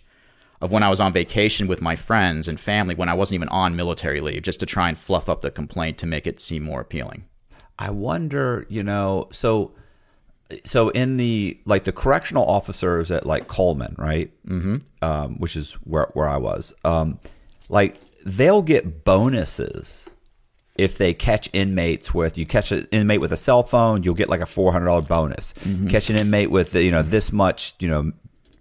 of when I was on vacation with my friends and family when I wasn't even on military leave, just to try and fluff up the complaint to make it seem more appealing. I wonder, you know, so so in the like the correctional officers at like Coleman, right? Mm-hmm. Um, which is where where I was. Um, like they'll get bonuses if they catch inmates with you catch an inmate with a cell phone, you'll get like a four hundred dollar bonus. Catch an inmate with you know this much, you know.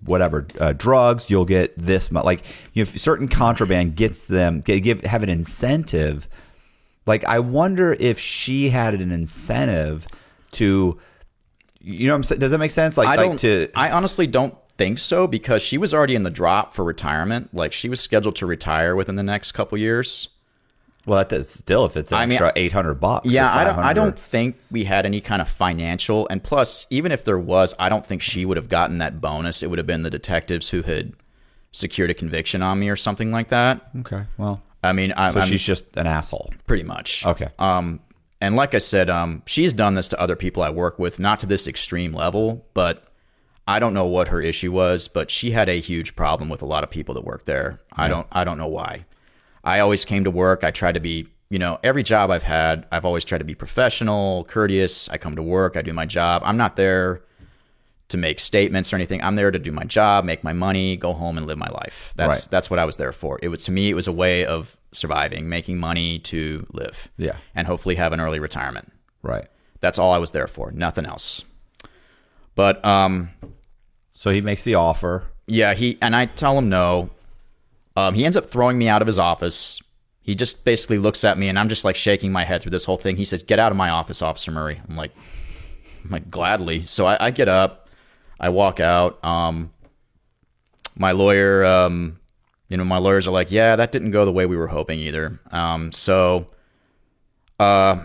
Whatever uh, drugs, you'll get this much. Like, you know, if certain contraband gets them, give have an incentive like, I wonder if she had an incentive to, you know, what I'm saying? Does that make sense? Like, I like don't. to, I honestly don't think so because she was already in the drop for retirement. Like she was scheduled to retire within the next couple years. Well, that is still if it's an I mean, extra eight hundred bucks. Yeah, I don't. I don't think we had any kind of financial. And plus, even if there was, I don't think she would have gotten that bonus. It would have been the detectives who had secured a conviction on me or something like that. Okay, well, I mean, I, so I'm she's just an asshole. pretty much Okay. Um, and like I said, um, she's done this to other people I work with, not to this extreme level, but I don't know what her issue was, but she had a huge problem with a lot of people that work there. I don't. I don't know why. I always came to work. I tried to be, you know, every job I've had, I've always tried to be professional, courteous. I come to work, I do my job. I'm not there to make statements or anything. I'm there to do my job, make my money, go home and live my life. That's Right. that's what I was there for. It was to me it was a way of surviving, making money to live. Yeah. And hopefully have an early retirement. Right. That's all I was there for, nothing else. But um So he makes the offer. yeah, he and I tell him no. Um, he ends up throwing me out of his office. He just basically looks at me, and I'm just like shaking my head through this whole thing. He says, "Get out of my office, Officer Murray." I'm like, I'm like gladly. So I, I get up, I walk out. Um, my lawyer, um, you know, my lawyers are like, "Yeah, that didn't go the way we were hoping either." Um, so, uh,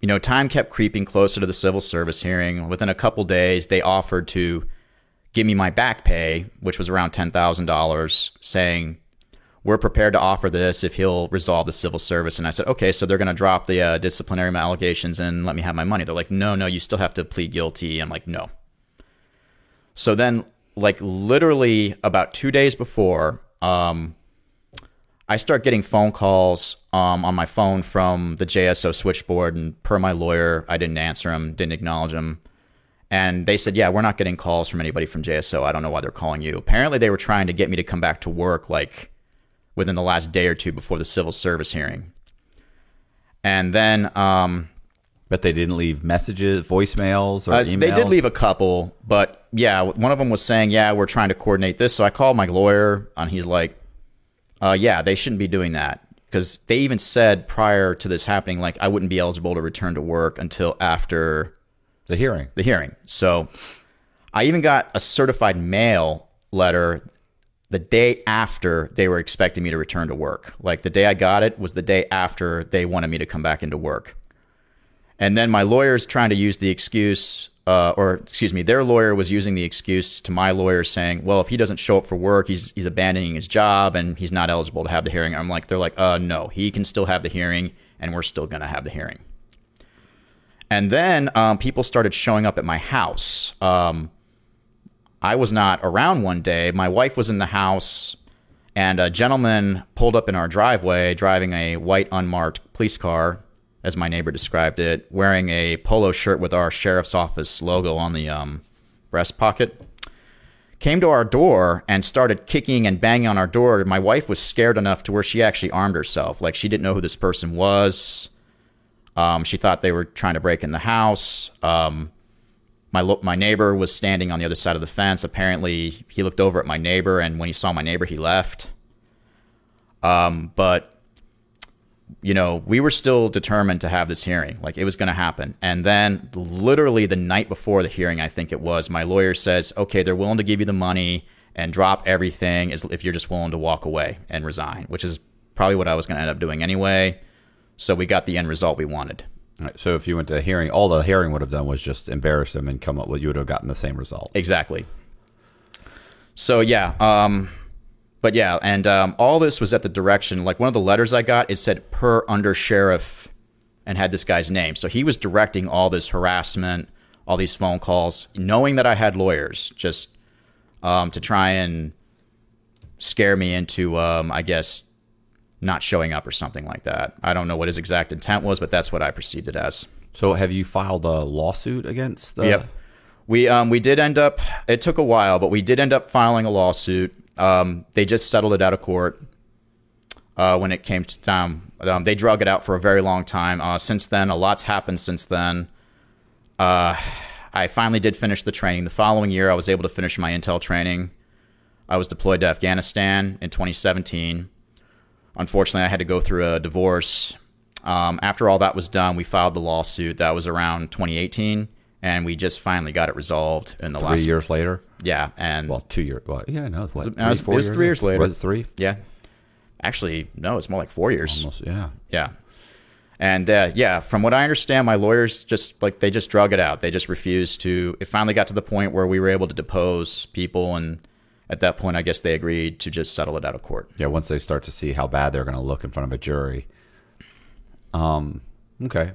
you know, time kept creeping closer to the civil service hearing. Within a couple days, they offered to give me my back pay, which was around $10,000, saying, We're prepared to offer this if he'll resolve the civil service. And I said, Okay, so they're going to drop the uh, disciplinary allegations and let me have my money. They're like, No, no, you still have to plead guilty. I'm like, No. So then, like, literally about two days before, um, I start getting phone calls um, on my phone from the JSO switchboard, and per my lawyer, I didn't answer them, didn't acknowledge them. And they said, "Yeah, we're not getting calls from anybody from JSO. I don't know why they're calling you." Apparently, they were trying to get me to come back to work like within the last day or two before the civil service hearing. And then um, But they didn't leave messages, voicemails, or uh, emails. they did leave a couple, but yeah, one of them was saying, "Yeah, we're trying to coordinate this." So I called my lawyer, and he's like, uh, "Yeah, they shouldn't be doing that." Because they even said prior to this happening, like I wouldn't be eligible to return to work until after the hearing. the hearing. So I even got a certified mail letter the day after they were expecting me to return to work. Like the day I got it was the day after they wanted me to come back into work. And then my lawyer's trying to use the excuse, uh, or excuse me, their lawyer was using the excuse to my lawyer saying, well, if he doesn't show up for work, he's, he's abandoning his job and he's not eligible to have the hearing. I'm like, they're like, uh, no, he can still have the hearing and we're still going to have the hearing. And then um, people started showing up at my house. Um, I was not around one day. My wife was in the house, and a gentleman pulled up in our driveway driving a white unmarked police car, as my neighbor described it, wearing a polo shirt with our sheriff's office logo on the um, breast pocket. Came to our door and started kicking and banging on our door. My wife was scared enough to where she actually armed herself. Like she didn't know who this person was. Um, she thought they were trying to break in the house. Um, my lo- my neighbor was standing on the other side of the fence. Apparently, he looked over at my neighbor, and when he saw my neighbor, he left. Um, but you know, we were still determined to have this hearing. Like it was going to happen. And then, literally the night before the hearing, I think it was, my lawyer says, "Okay, they're willing to give you the money and drop everything if you're just willing to walk away and resign," which is probably what I was going to end up doing anyway. So we got the end result we wanted. Right, So if you went to a hearing, all the hearing would have done was just embarrass them and come up with you would have gotten the same result. Exactly. So yeah, um, but yeah, and um, all this was at the direction. Like one of the letters I got, it said per under sheriff, and had this guy's name. So he was directing all this harassment, all these phone calls, knowing that I had lawyers, just um, to try and scare me into, um, I guess, not showing up or something like that. I don't know what his exact intent was, but that's what I perceived it as. So have you filed a lawsuit against the? Yep. We um we did end up. It took a while, but we did end up filing a lawsuit. Um, they just settled it out of court. Uh, when it came to time, um, they drug it out for a very long time. Uh, since then, a lot's happened since then. Uh, I finally did finish the training. The following year, I was able to finish my intel training. I was deployed to Afghanistan in 2017. Unfortunately, I had to go through a divorce. Um, after all that was done, we filed the lawsuit. That was around 2018, and we just finally got it resolved in the Three last years later. Yeah, and Well, two years. Well, yeah, no. What? it was- it was three years later. Was it three? yeah, Actually, no, it's more like four years. Almost, yeah. Yeah. And uh, yeah, from what I understand, my lawyers just like they just drug it out. They just refused to. It finally got to the point where we were able to depose people, and at that point, I guess they agreed to just settle it out of court. Yeah, once they start to see how bad they're going to look in front of a jury. Um. Okay.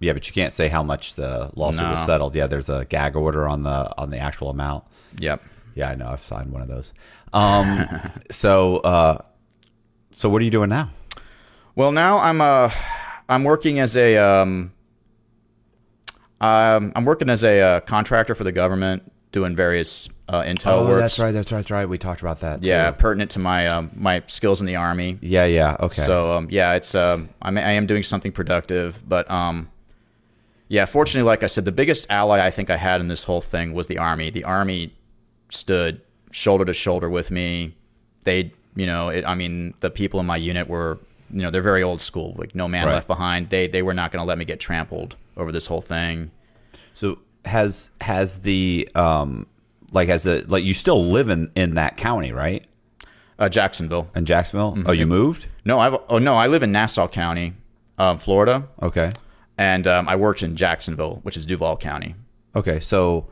Yeah, but you can't say how much the lawsuit was settled. Yeah, there's a gag order on the on the actual amount. Yep. Yeah, I know. I've signed one of those. Um. so, uh, so what are you doing now? Well, now I'm uh I'm working as a um, um I'm working as a uh, contractor for the government, doing various uh, intel work. Oh, that's right. That's right. That's right. We talked about that. Yeah, too. pertinent to my um, my skills in the army. Yeah. Yeah. Okay. So um, yeah, it's um, I'm, I am doing something productive, but um, yeah, fortunately, like I said, the biggest ally I think I had in this whole thing was the army. The army stood shoulder to shoulder with me. They, you know, it, I mean, the people in my unit were, you know, they're very old school, like no man Right. left behind. They they were not going to let me get trampled over this whole thing. So has has the um like has the like you still live in in that county right Uh, Jacksonville. in Jacksonville? Mm-hmm. Oh, you moved? No, I oh no, I live in Nassau County, um, Florida, Okay. and um, I worked in Jacksonville, which is Duval County. Okay. So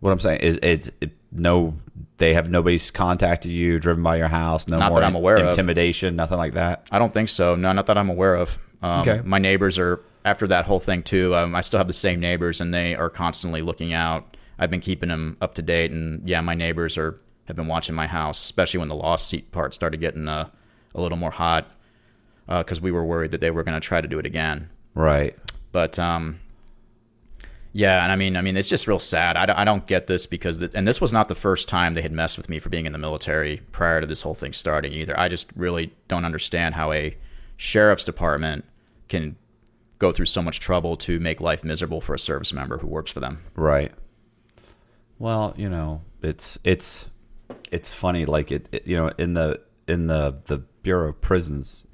what I'm saying is it's it, no they have nobody's contacted you, driven by your house, no Not more that I'm aware of. intimidation, nothing like that. I don't think so. No, not that I'm aware of. Um, Okay. My neighbors are after that whole thing too. Um, I still have the same neighbors, and they are constantly looking out. I've been keeping them up to date, and yeah, my neighbors are have been watching my house, especially when the lawsuit part started getting uh, a little more hot because we were worried that they were going to try to do it again. Right. But um, yeah, and I mean, I mean, it's just real sad. I don't, I don't get this because, the, and this was not the first time they had messed with me for being in the military prior to this whole thing starting either. I just really don't understand how a sheriff's department can go through so much trouble to make life miserable for a service member who works for them. Right. Well, you know, it's it's it's funny. Like it, it- you know, in the in the the Bureau of Prisons,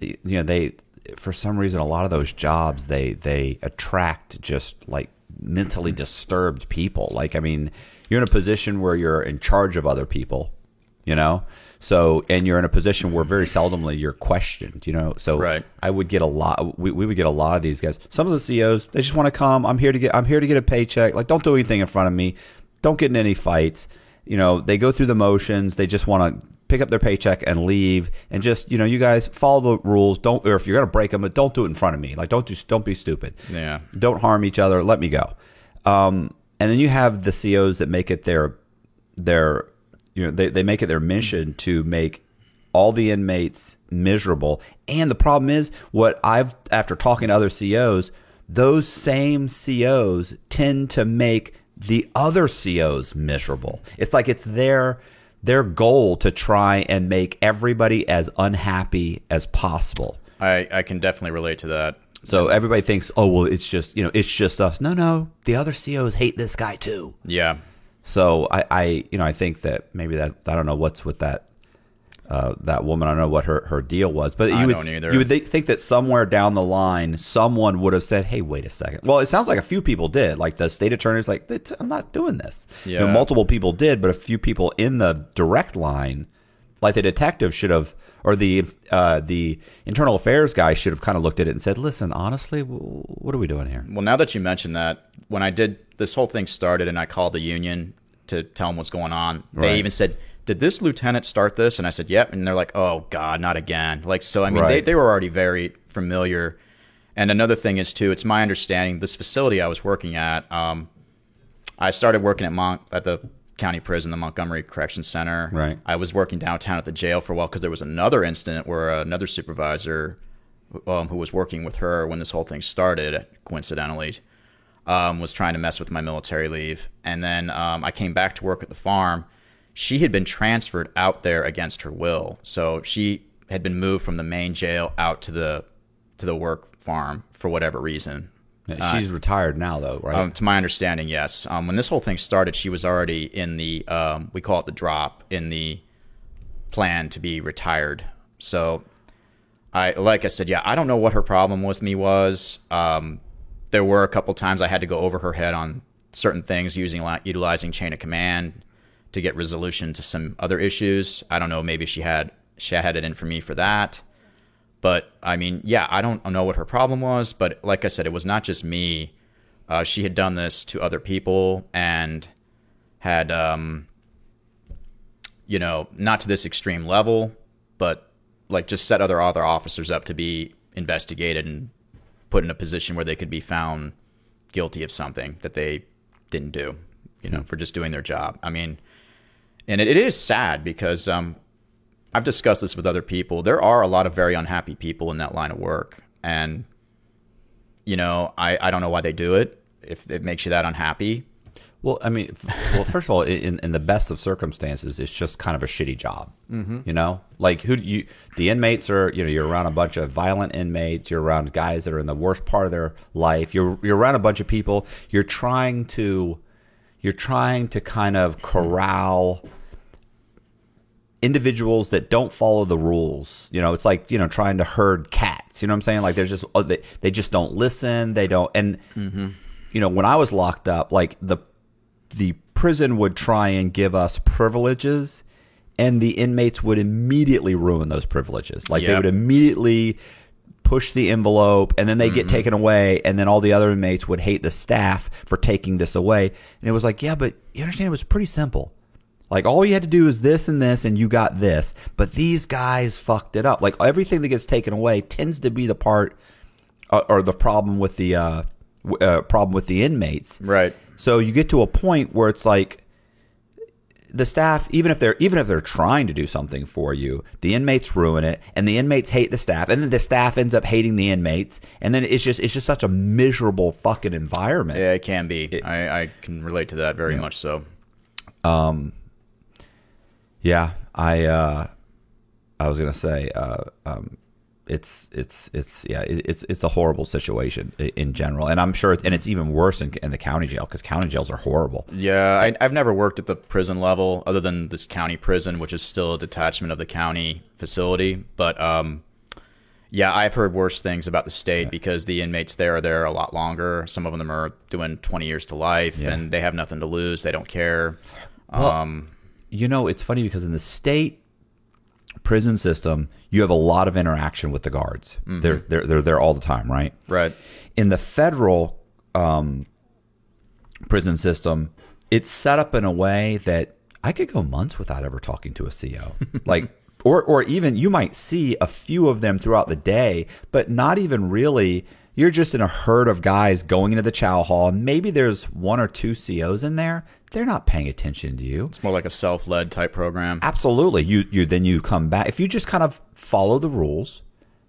you know, they for some reason a lot of those jobs they they attract just like mentally disturbed people. Like, I mean, you're in a position where you're in charge of other people, you know. So, and you're in a position where very seldomly you're questioned, you know. So, Right. I would get a lot. We, we would get a lot of these guys. Some of the CEOs, they just want to come. I'm here to get. I'm here to get a paycheck. Like, don't do anything in front of me. Don't get in any fights. You know, they go through the motions. They just want to pick up their paycheck and leave. And just, you know, you guys follow the rules. Don't, or if you're gonna break them, but don't do it in front of me. Like, don't do. Don't be stupid. Yeah. Don't harm each other. Let me go. Um, and then you have the CEOs that make it their their you know they, they make it their mission to make all the inmates miserable. And the problem is what i've after talking to other CEOs those same CEOs tend to make the other CEOs miserable. It's like it's their their goal to try and make everybody as unhappy as possible. I, I can definitely relate to that. so everybody thinks oh well it's just you know it's just us. No no. The other CEOs hate this guy too. Yeah. So I, I, you know, I think that maybe that I don't know what's with that uh, that woman. I don't know what her, her deal was, but you I would don't either. you would thi- think that somewhere down the line, someone would have said, "Hey, wait a second. Well, it sounds like a few people did. Like the state attorney's like, "I'm not doing this." You know, Yeah. multiple people did, but a few people in the direct line, like the detective, should have. Or the uh, the internal affairs guy should have kind of looked at it and said, "Listen, honestly, w- what are we doing here?" Well, now that you mention that, when I did this whole thing started and I called the union to tell them what's going on, Right. they even said, "Did this lieutenant start this?" And I said, "Yep." And they're like, "Oh God, not again!" Like so. I mean, they Right. they were already very familiar. And another thing is too, it's my understanding this facility I was working at. Um, I started working at Mon- at the county prison, the Montgomery Correction Center. Right. I was working downtown at the jail for a while because there was another incident where another supervisor um, who was working with her when this whole thing started, coincidentally, um, was trying to mess with my military leave. And then um, I came back to work at the farm. She had been transferred out there against her will, so she had been moved from the main jail out to the to the work farm for whatever reason. She's retired now, though, right? Um, to my understanding, yes. Um, when this whole thing started, she was already in the um, we call it the drop in the plan to be retired. So, I like I said, yeah, I don't know what her problem with me was. Um, there were a couple times I had to go over her head on certain things using utilizing chain of command to get resolution to some other issues. I don't know, maybe she had she had it in for me for that. But I mean, yeah, I don't know what her problem was, but like I said, it was not just me. Uh, she had done this to other people and had, um, you know, not to this extreme level, but like just set other other officers up to be investigated and put in a position where they could be found guilty of something that they didn't do, you know, for just doing their job. I mean, and it, it is sad because um, I've discussed this with other people. There are a lot of very unhappy people in that line of work, and you know, I I don't know why they do it. If it makes you that unhappy, Well, I mean, f- well, first of all, in, in the best of circumstances, it's just kind of a shitty job. Mm-hmm. You know, like who do you? The inmates are, you know, you're around a bunch of violent inmates. You're around guys that are in the worst part of their life. You're you're around a bunch of people. You're trying to, you're trying to kind of corral individuals that don't follow the rules. You know, it's like you know trying to herd cats. You know what I'm saying? Like they're just oh, they, they just don't listen. They don't and mm-hmm. you know when I was locked up, like the the prison would try and give us privileges. And the inmates would immediately ruin those privileges. Like they would immediately push the envelope and then they get mm-hmm. taken away and then all the other inmates would hate the staff for taking this away and it was like yeah but you understand it was pretty simple like all you had to do is this and this and you got this but these guys fucked it up like everything that gets taken away tends to be the part uh, or the problem with the uh, uh, problem with the inmates right? so you get to a point where it's like the staff, even if they're even if they're trying to do something for you, the inmates ruin it, and the inmates hate the staff, and then the staff ends up hating the inmates, and then it's just it's just such a miserable fucking environment. Yeah, it can be. I, I can relate to that very much so. Yeah, I uh, I was gonna say uh, um, it's it's it's yeah it, it's it's a horrible situation in general, and I'm sure and it's even worse in, in the county jail because county jails are horrible. Yeah, I, I've never worked at the prison level other than this county prison, which is still a detachment of the county facility. But um, yeah, I've heard worse things about the state because the inmates there are there a lot longer. Some of them are doing 20 years to life and they have nothing to lose. They don't care. um, you know, it's funny because in the state prison system, you have a lot of interaction with the guards. They're they're they're there all the time, right? right. In the federal um, prison system, it's set up in a way that I could go months without ever talking to a CO. like or or even you might see a few of them throughout the day, but not even really you're just in a herd of guys going into the chow hall and maybe there's one or two COs in there. They're not paying attention to you. It's more like a self led type program. Absolutely. You you then you come back if you just kind of follow the rules.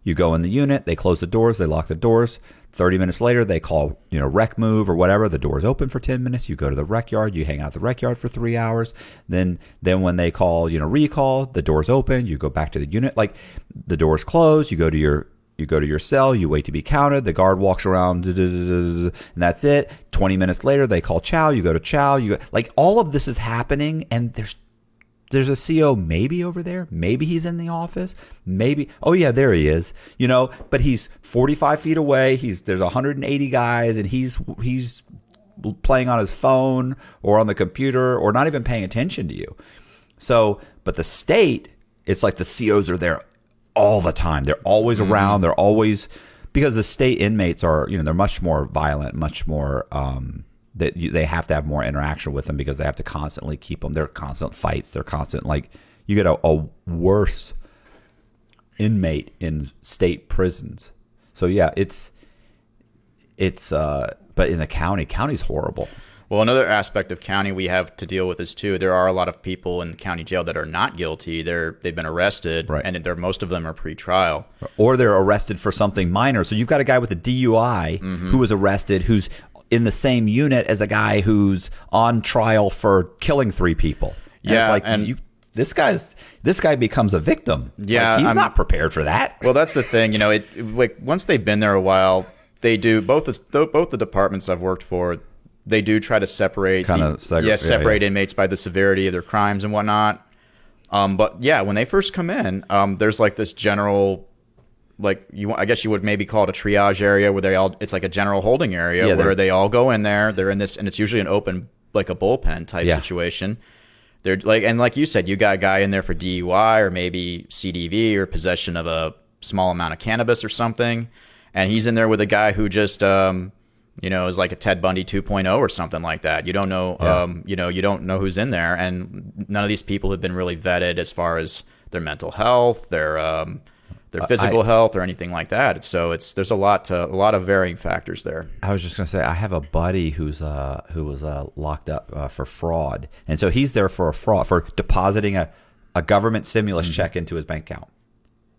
You go in the unit, they close the doors, they lock the doors. 30 minutes later, they call, you know, rec move or whatever. The door's open for 10 minutes. You go to the rec yard, you hang out at the rec yard for 3 hours. Then then when they call, you know, recall, the door's open, you go back to the unit. Like the door's closed, you go to your you go to your cell, you wait to be counted, the guard walks around, and that's it. 20 minutes later, they call chow, you go to chow, you go, like all of this is happening and there's there's a CO maybe over there. Maybe he's in the office. Maybe oh yeah, there he is. You know, but he's 45 feet away. He's there's 180 guys, and he's he's playing on his phone or on the computer or not even paying attention to you. So, but the state, it's like the COs are there all the time. They're always around. They're always because the state inmates are you know they're much more violent, much more. um that you, they have to have more interaction with them because they have to constantly keep them. They're constant fights. They're constant like you get a, a worse inmate in state prisons. So yeah, it's it's uh but in the county, county's horrible. Well, another aspect of county we have to deal with is too. There are a lot of people in county jail that are not guilty. They're they've been arrested, Right. and they're, most of them are pre-trial. Or they're arrested for something minor. So you've got a guy with a DUI mm-hmm. who was arrested who's in the same unit as a guy who's on trial for killing three people. And Yeah, like and- you this guy's this guy becomes a victim. Yeah, Like, he's I'm- not prepared for that. Well, that's the thing. You know, it like once they've been there a while, they do both the both the departments I've worked for. They do try to separate, the- segre- yeah, separate yeah. inmates by the severity of their crimes and whatnot. Um, but yeah, when they first come in, um, there's like this general, like you, I guess you would maybe call it a triage area where they all, it's like a general holding area Yeah, where they all go in there. They're in this, and it's usually an open, like a bullpen type Yeah. situation. they're like, and like you said, you got a guy in there for DUI or maybe CDV or possession of a small amount of cannabis or something, and he's in there with a guy who just, um, you know, is like a Ted Bundy 2.0 or something like that. You don't know, um, you know, you don't know who's in there, and none of these people have been really vetted as far as their mental health, their um, their physical health, or anything like that. So it's there's a lot to a lot of varying factors there. I was just gonna say I have a buddy who's uh who was uh locked up uh, for fraud, and so he's there for a fraud for depositing a a government stimulus check into his bank account,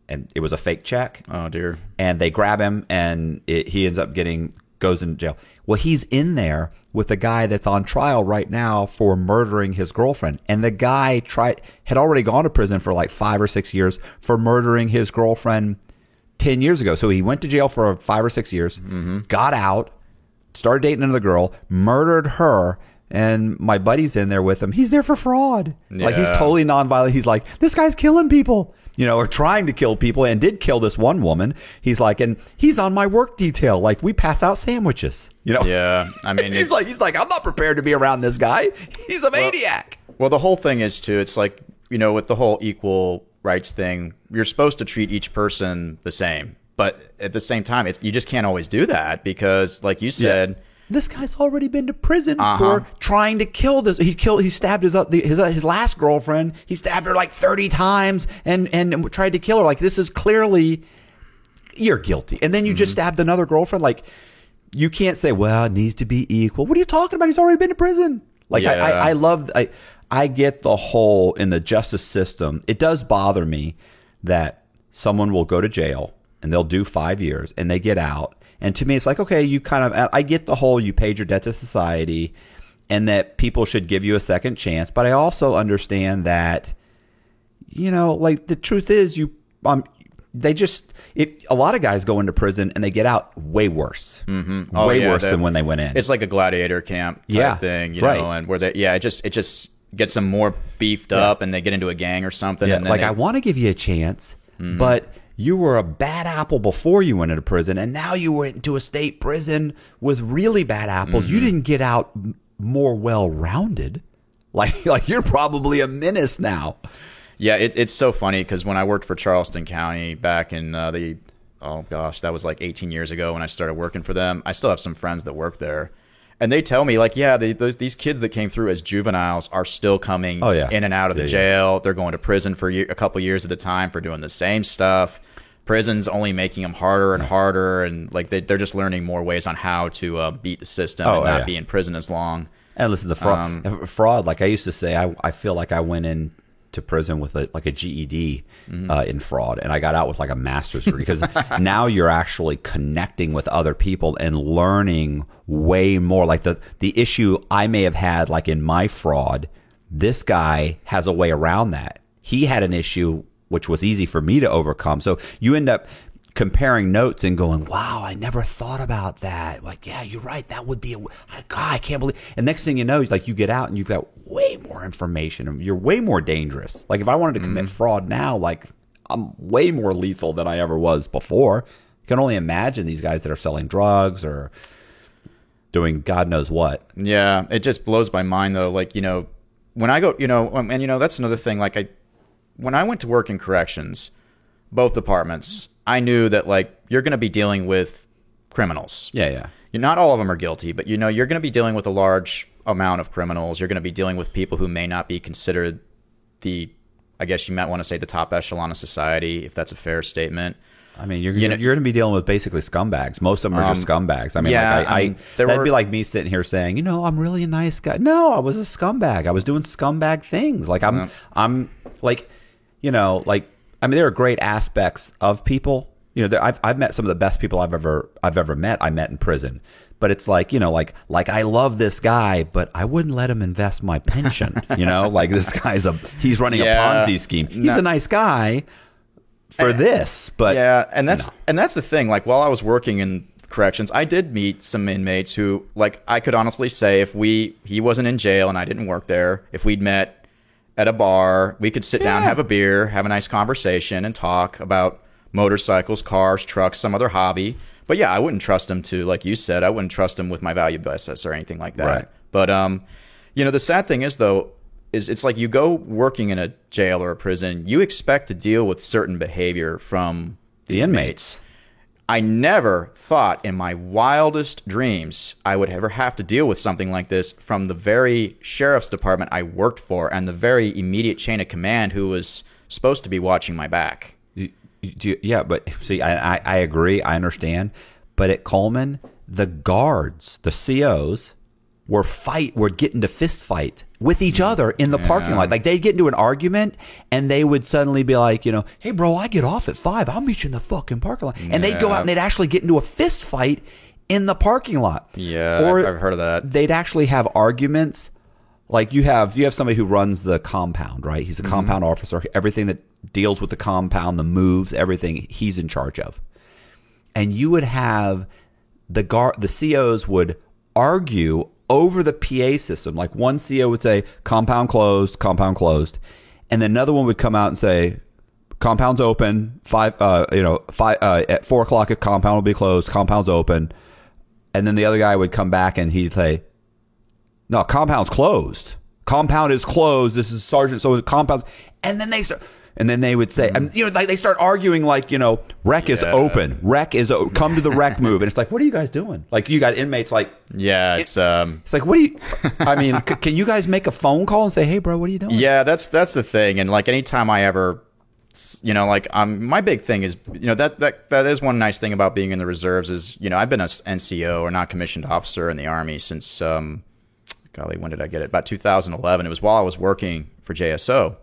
and it was a fake check. Oh dear. and they grab him and it, he ends up getting goes in jail. Well, he's in there with a guy that's on trial right now for murdering his girlfriend, and the guy tried had already gone to prison for like five or six years for murdering his girlfriend ten years ago. So he went to jail for five or six years, mm-hmm. got out, started dating another girl, murdered her. And my buddy's in there with him. He's there for fraud. Like he's Yeah. totally nonviolent. He's like, this guy's killing people, you know, or trying to kill people and did kill this one woman. He's like, and he's on my work detail. Like we pass out sandwiches, you know? Yeah, I mean, he's it- like, he's like, I'm not prepared to be around this guy. He's a maniac. Well, the whole thing is too. It's like you know, with the whole equal rights thing, you're supposed to treat each person the same, but at the same time, it's you just can't always do that because, like you said, This guy's already been to prison Uh-huh. for trying to kill this. He killed. He stabbed his his his last girlfriend. He stabbed her like thirty times and and tried to kill her. Like this is clearly you're guilty. And then you Mm-hmm. just stabbed another girlfriend. Like you can't say, well, it needs to be equal. What are you talking about? He's already been to prison. Like Yeah. I, I love. I I get the whole in the justice system. It does bother me that someone will go to jail and they'll do five years and they get out. And to me, it's like, okay, you kind of, I get the whole you paid your debt to society and that people should give you a second chance. But I also understand that, you know, like the truth is, you, um, they just, if a lot of guys go into prison and they get out way worse, mm-hmm. Oh, way yeah, worse the- than when they went in. it's like a gladiator camp type Yeah, thing, you right. know, and where they yeah, it just it just gets them more beefed up, and they get into a gang or something. Yeah, and then like they- I want to give you a chance, but you were a bad apple before you went into prison, and now you went into a state prison with really bad apples. You didn't get out more well rounded. Like, like you're probably a menace now. Yeah, it, it's so funny because when I worked for Charleston County back in uh, the oh gosh, that was like 18 years ago when I started working for them. I still have some friends that work there, and they tell me like, yeah, they, those these kids that came through as juveniles are still coming Oh, yeah. in and out of the Yeah, yeah. jail. They're going to prison for a couple years at a time for doing the same stuff. Prison's only making them harder and harder, and like they, they're just learning more ways on how to uh, beat the system Oh, and not yeah. be in prison as long. And listen, the fraud, Um, fraud. Like I used to say, I, I feel like I went in to prison with a, like a GED Mm-hmm. uh, in fraud, and I got out with like a master's degree because now you're actually connecting with other people and learning way more. Like the the issue I may have had, like in my fraud, this guy has a way around that. He had an issue which was easy for me to overcome. So you end up comparing notes and going, "Wow, I never thought about that." Like, yeah, you're right. That would be a God. I can't believe. And next thing you know, like you get out and you've got way more information. and You're way more dangerous. Like if I wanted to commit fraud now, like I'm way more lethal than I ever was before. You can only imagine these guys that are selling drugs or doing God knows what. Yeah, it just blows my mind though. Like you know, when I go, you know, um, and you know that's another thing. Like I, when I went to work in corrections, both departments, I knew that like you're going to be dealing with criminals. Yeah, yeah. You're not all of them are guilty, but you know you're going to be dealing with a large amount of criminals. You're going to be dealing with people who may not be considered the, I guess you might want to say the top echelon of society, if that's a fair statement. I mean, you're You know- you're going to be dealing with basically scumbags. Most of them are just um, scumbags. I mean, yeah, like I, I mean, there that'd were- be like me sitting here saying, you know, I'm really a nice guy. No, I was a scumbag. I was doing scumbag things. Like I'm, uh-huh. I'm like, you know, like I mean, there are great aspects of people. You know, there, I've I've met some of the best people I've ever I've ever met. I met in prison. But it's like you know, like like I love this guy, but I wouldn't let him invest my pension. you know, like this guy's a he's running Yeah. a Ponzi scheme. He's No. a nice guy for this, but yeah, and that's and that's the thing. Like while I was working in corrections, I did meet some inmates who, like, I could honestly say if we he wasn't in jail and I didn't work there, if we'd met at a bar, we could sit down, have a beer, have a nice conversation, and talk about motorcycles, cars, trucks, some other hobby. But yeah, I wouldn't trust him to, like you said, I wouldn't trust him with my value basis or anything like that. Right. But um, you know, the sad thing is though, is it's like you go working in a jail or a prison, you expect to deal with certain behavior from The inmates. I never thought in my wildest dreams I would ever have to deal with something like this from the very sheriff's department I worked for and the very immediate chain of command who was supposed to be watching my back. Yeah, but see, I, I, I agree. I understand. But at Coleman, the guards, the COs, were fight, were getting into fist fight with each other in the parking lot. Like they'd get into an argument, and they would suddenly be like, you know, hey, bro, I get off at five. I'll meet you in the fucking parking lot. And they'd go out and they'd actually get into a fist fight in the parking lot. Yeah, I've- I've heard of that. They'd actually have arguments. Like you have you have somebody who runs the compound, right? He's a Mm-hmm. compound officer. Everything that deals with the compound, the moves, everything he's in charge of. And you would have the guard the COs would argue over the PA system. Like one CO would say compound closed, compound closed, and then another one would come out and say compound's open. Five, uh, you know, five uh, at four o'clock, a compound will be closed. Compound's open, and then the other guy would come back and he'd say, "No, compound's closed. Compound is closed. This is sergeant. So compounds." And then they start. And then they would say, and, you know, like they start arguing, like you know, rec is open, rec is o- come to the rec move, and it's like, what are you guys doing? Like you got inmates, like Yeah, it's um it's like, what do you? I mean, c- can you guys make a phone call and say, hey, bro, what are you doing? Yeah, that's that's the thing, and like anytime I ever, you know, like um, my big thing is, you know, that that that is one nice thing about being in the reserves is, you know, I've been a NCO or not commissioned officer in the army since, um, golly, when did I get it? About 2011. It was while I was working for JSO.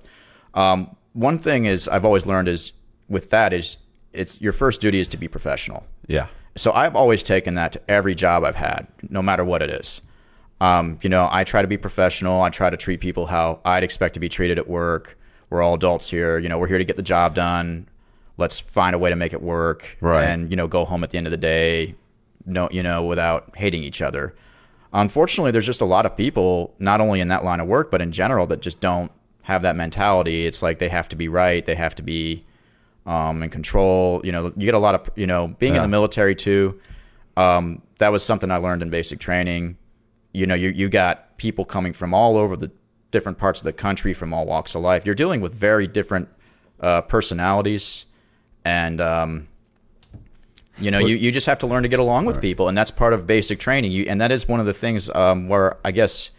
Um, one thing is I've always learned is with that is it's your first duty is to be professional. yeah, So I've always taken that to every job I've had, no matter what it is. Um, you know, I try to be professional. I try to treat people how I'd expect to be treated at work. We're all adults here. You know, we're here to get the job done. Let's find a way to make it work. Right. And, you know, go home at the end of the day, no, you know, without hating each other. Unfortunately, there's just a lot of people, not only in that line of work, but in general, that just don't have that mentality. It's like they have to be right. They have to be um, in control. You know, you get a lot of, you know, being in the military too. Um, that was something I learned in basic training. You know, you, you got people coming from all over the different parts of the country, from all walks of life. You're dealing with very different uh, personalities. And, um, you know, you, you just have to learn to get along with people. And that's part of basic training. You, and that is one of the things um, where I guess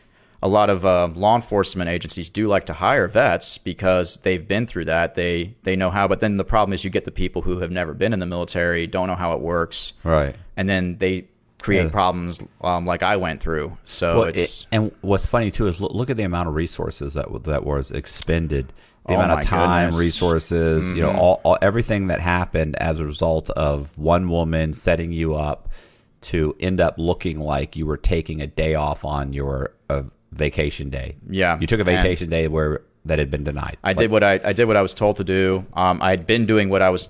a lot of uh, law enforcement agencies do like to hire vets because they've been through that. They they know how. But then the problem is you get the people who have never been in the military, don't know how it works, right. and then they create Yeah. problems um, like I went through. So Well, it's it- and what's funny too is look, look at the amount of resources that that was expended, the Oh amount of time, goodness. resources, you know, all, all everything that happened as a result of one woman setting you up to end up looking like you were taking a day off on your uh, vacation day. Yeah, you took a vacation day where that had been denied. I did what I, I did what I was told to do. Um, I'd been doing what I was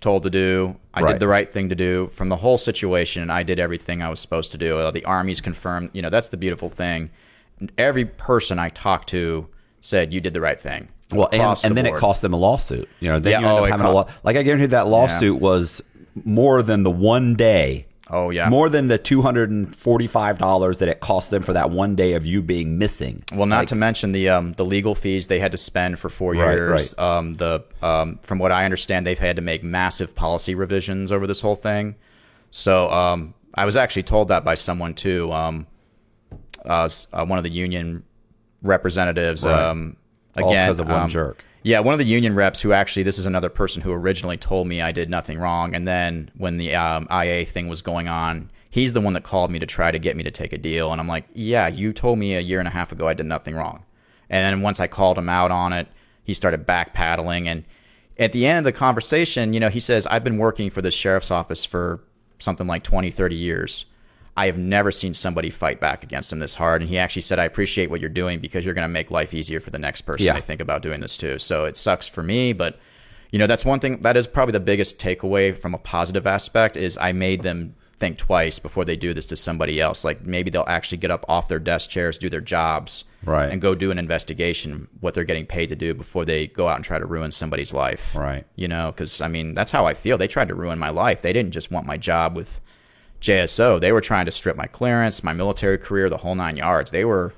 told to do. I Right. did the right thing to do from the whole situation. And I did everything I was supposed to do. The Army's confirmed. You know, that's the beautiful thing. Every person I talked to said you did the right thing. Well, and, across and the then it cost them a lawsuit. You know, then Yeah, you end oh, up having a co- Like I guarantee that lawsuit was more than the one day. Oh, yeah. more than the two hundred and forty-five dollars that it cost them for that one day of you being missing. Well, not to mention the um, the legal fees they had to spend for four Right, years. right. Um, the um, from what I understand, they've had to make massive policy revisions over this whole thing. So um, I was actually told that by someone too. Um, uh, uh, one of the union representatives. Right. Um, All again, 'cause of one um, jerk. Yeah, one of the union reps who actually this is another person who originally told me I did nothing wrong, and then when the um, IA thing was going on, he's the one that called me to try to get me to take a deal, and I'm like, yeah, you told me a year and a half ago I did nothing wrong, and then once I called him out on it, he started backpedaling, and at the end of the conversation, you know, he says I've been working for the sheriff's office for something like 20, 30 years. I have never seen somebody fight back against him this hard. And he actually said, I appreciate what you're doing because you're going to make life easier for the next person Yeah. they think about doing this too. So it sucks for me, but you know, that's one thing that is probably the biggest takeaway from a positive aspect is I made them think twice before they do this to somebody else. Like maybe they'll actually get up off their desk chairs, do their jobs, Right. and go do an investigation what they're getting paid to do before they go out and try to ruin somebody's life. Right. You know, because I mean that's how I feel. They tried to ruin my life. They didn't just want my job with JSO. They were trying to strip my clearance, my military career, the whole nine yards. They were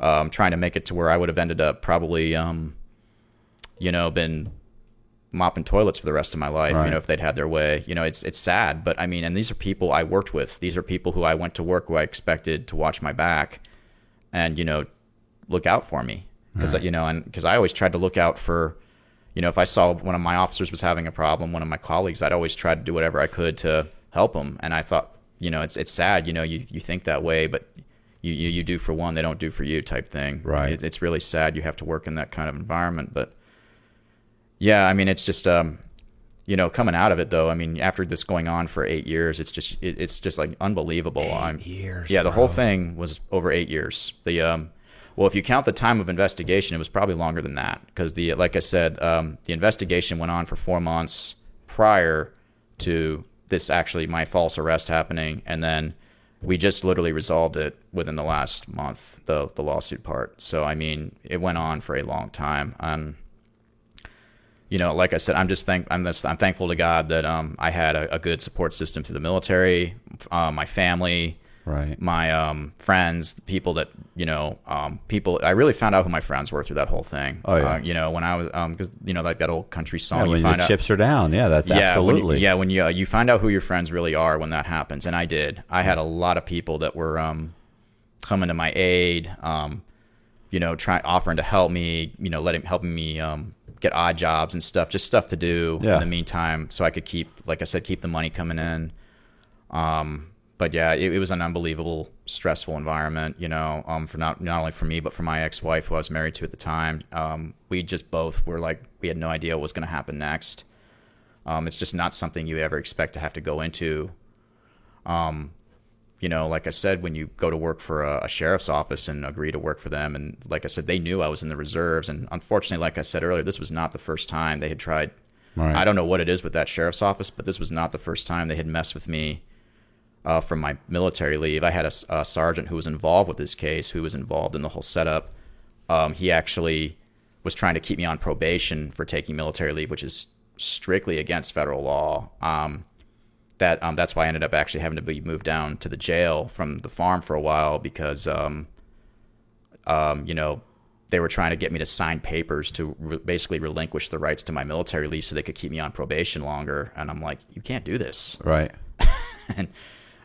um, trying to make it to where I would have ended up probably, um, you know, been mopping toilets for the rest of my life. Right. You know, if they'd had their way. You know, it's it's sad, but I mean, and these are people I worked with. These are people who I went to work who I expected to watch my back, and you know, look out for me because you know, and because I always tried to look out for. You know, if I saw one of my officers was having a problem, one of my colleagues, I'd always try to do whatever I could to help them. And I thought, you know, it's it's sad. You know, you you think that way, but you, you, you do for one, they don't do for you type thing. Right. It, it's really sad you have to work in that kind of environment. But yeah, I mean, it's just, um, you know, coming out of it though, I mean, after this going on for eight years, it's just, it, it's just like unbelievable. Eight I'm, years, Yeah. The whole thing was over eight years. The, um, well, if you count the time of investigation, it was probably longer than that because the, like I said, um, the investigation went on for four months prior to this actually my false arrest happening, and then we just literally resolved it within the last month, the the lawsuit part. So I mean, it went on for a long time. Um, you know, like I said, I'm just thank I'm just I'm thankful to God that um I had a, a good support system through the military, uh, my family, Right. my um friends, people that you know, um people. I really found out who my friends were through that whole thing. Oh, yeah. Uh, you know, when I was um because you know like that old country Yeah, song, when you find out chips are down. Yeah, that's yeah, when you- absolutely. yeah, when you uh, you find out who your friends really are when that happens, and I did. I had a lot of people that were um, coming to my aid, um, you know, trying offering to help me, you know, letting helping me um, get odd jobs and stuff, just stuff to do Yeah. in the meantime, so I could keep, like I said, keep the money coming in. Um, but yeah, it, it was an unbelievable, stressful environment. You know, um, for not not only for me, but for my ex-wife who I was married to at the time. Um, we just both were like, we had no idea what was going to happen next. Um, it's just not something you ever expect to have to go into. Um, you know, like I said, when you go to work for a, a sheriff's office and agree to work for them, and like I said, they knew I was in the reserves, and unfortunately, like I said earlier, this was not the first time they had tried. Right. I don't know what it is with that sheriff's office, but this was not the first time they had messed with me uh, from my military leave. I had a sergeant who was involved with this case, who was involved in the whole setup. Um, he actually was trying to keep me on probation for taking military leave, which is strictly against federal law. Um, that um, that's why I ended up actually having to be moved down to the jail from the farm for a while because, um, um, you know, they were trying to get me to sign papers to re- basically relinquish the rights to my military leave so they could keep me on probation longer. And I'm like, you can't do this. Right. and,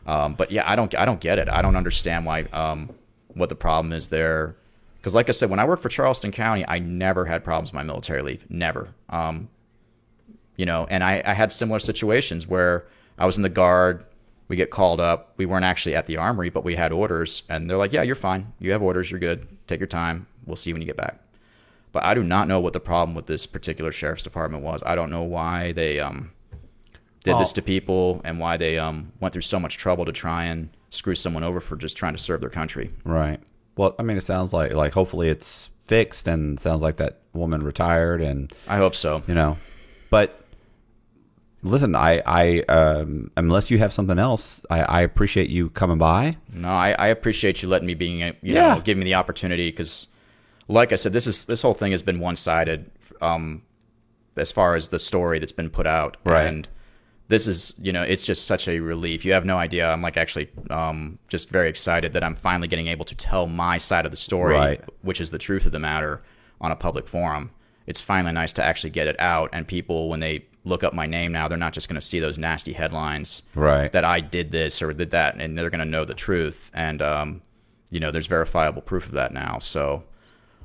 um, but yeah, I don't, I don't get it. I don't understand why, um, what the problem is there. Because, like I said, when I worked for Charleston County, I never had problems with my military leave. Never. Um, you know, and I, I had similar situations where I was in the guard. We get called up. We weren't actually at the armory, but we had orders, and they're like, "Yeah, you're fine. You have orders. You're good. Take your time. We'll see you when you get back." But I do not know what the problem with this particular sheriff's department was. I don't know why they um, did Well- this to people and why they um, went through so much trouble to try and screw someone over for just trying to serve their country. Right. Well, I mean, it sounds like like hopefully it's fixed, and sounds like that woman retired, and I hope so. you know, but listen, I I um, unless you have something else, I, I appreciate you coming by. No, I, I appreciate you letting me being you Yeah. know giving me the opportunity because, like I said, this is this whole thing has been one sided, um, as far as the story that's been put out, Right. And this is you know it's just such a relief. You have no idea. I'm like actually um just very excited that I'm finally getting able to tell my side of the story, Right. which is the truth of the matter, on a public forum. It's finally nice to actually get it out, and people when they look up my name now, they're not just going to see those nasty headlines, Right. that I did this or did that, and they're going to know the truth. And um, you know, there's verifiable proof of that now. So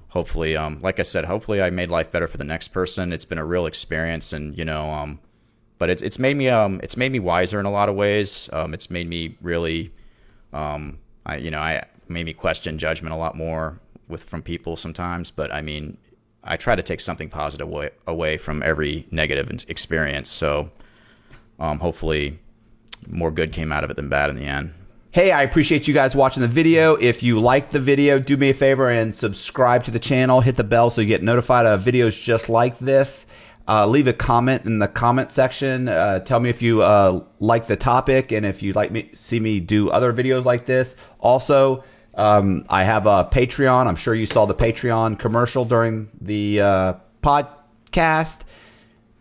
hopefully, um, like I said, hopefully I made life better for the next person. It's been a real experience, and you know, um, but it's it's made me um, it's made me wiser in a lot of ways. Um, it's made me really, um, I you know, I made me question judgment a lot more with from people sometimes. But I mean, I try to take something positive away, away from every negative experience. So um, hopefully more good came out of it than bad in the end. Hey, I appreciate you guys watching the video. If you like the video, do me a favor and subscribe to the channel. Hit the bell so you get notified of videos just like this. Uh, leave a comment in the comment section. Uh, tell me if you uh, like the topic and if you'd like me see me do other videos like this. Also, um, I have a Patreon. I'm sure you saw the Patreon commercial during the uh, podcast.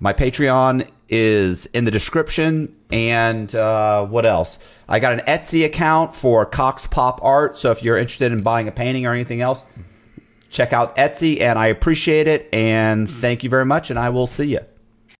My Patreon is in the description. And uh, what else? I got an Etsy account for Cox Pop Art. So if you're interested in buying a painting or anything else, check out Etsy. And I appreciate it. And thank you very much. And I will see you.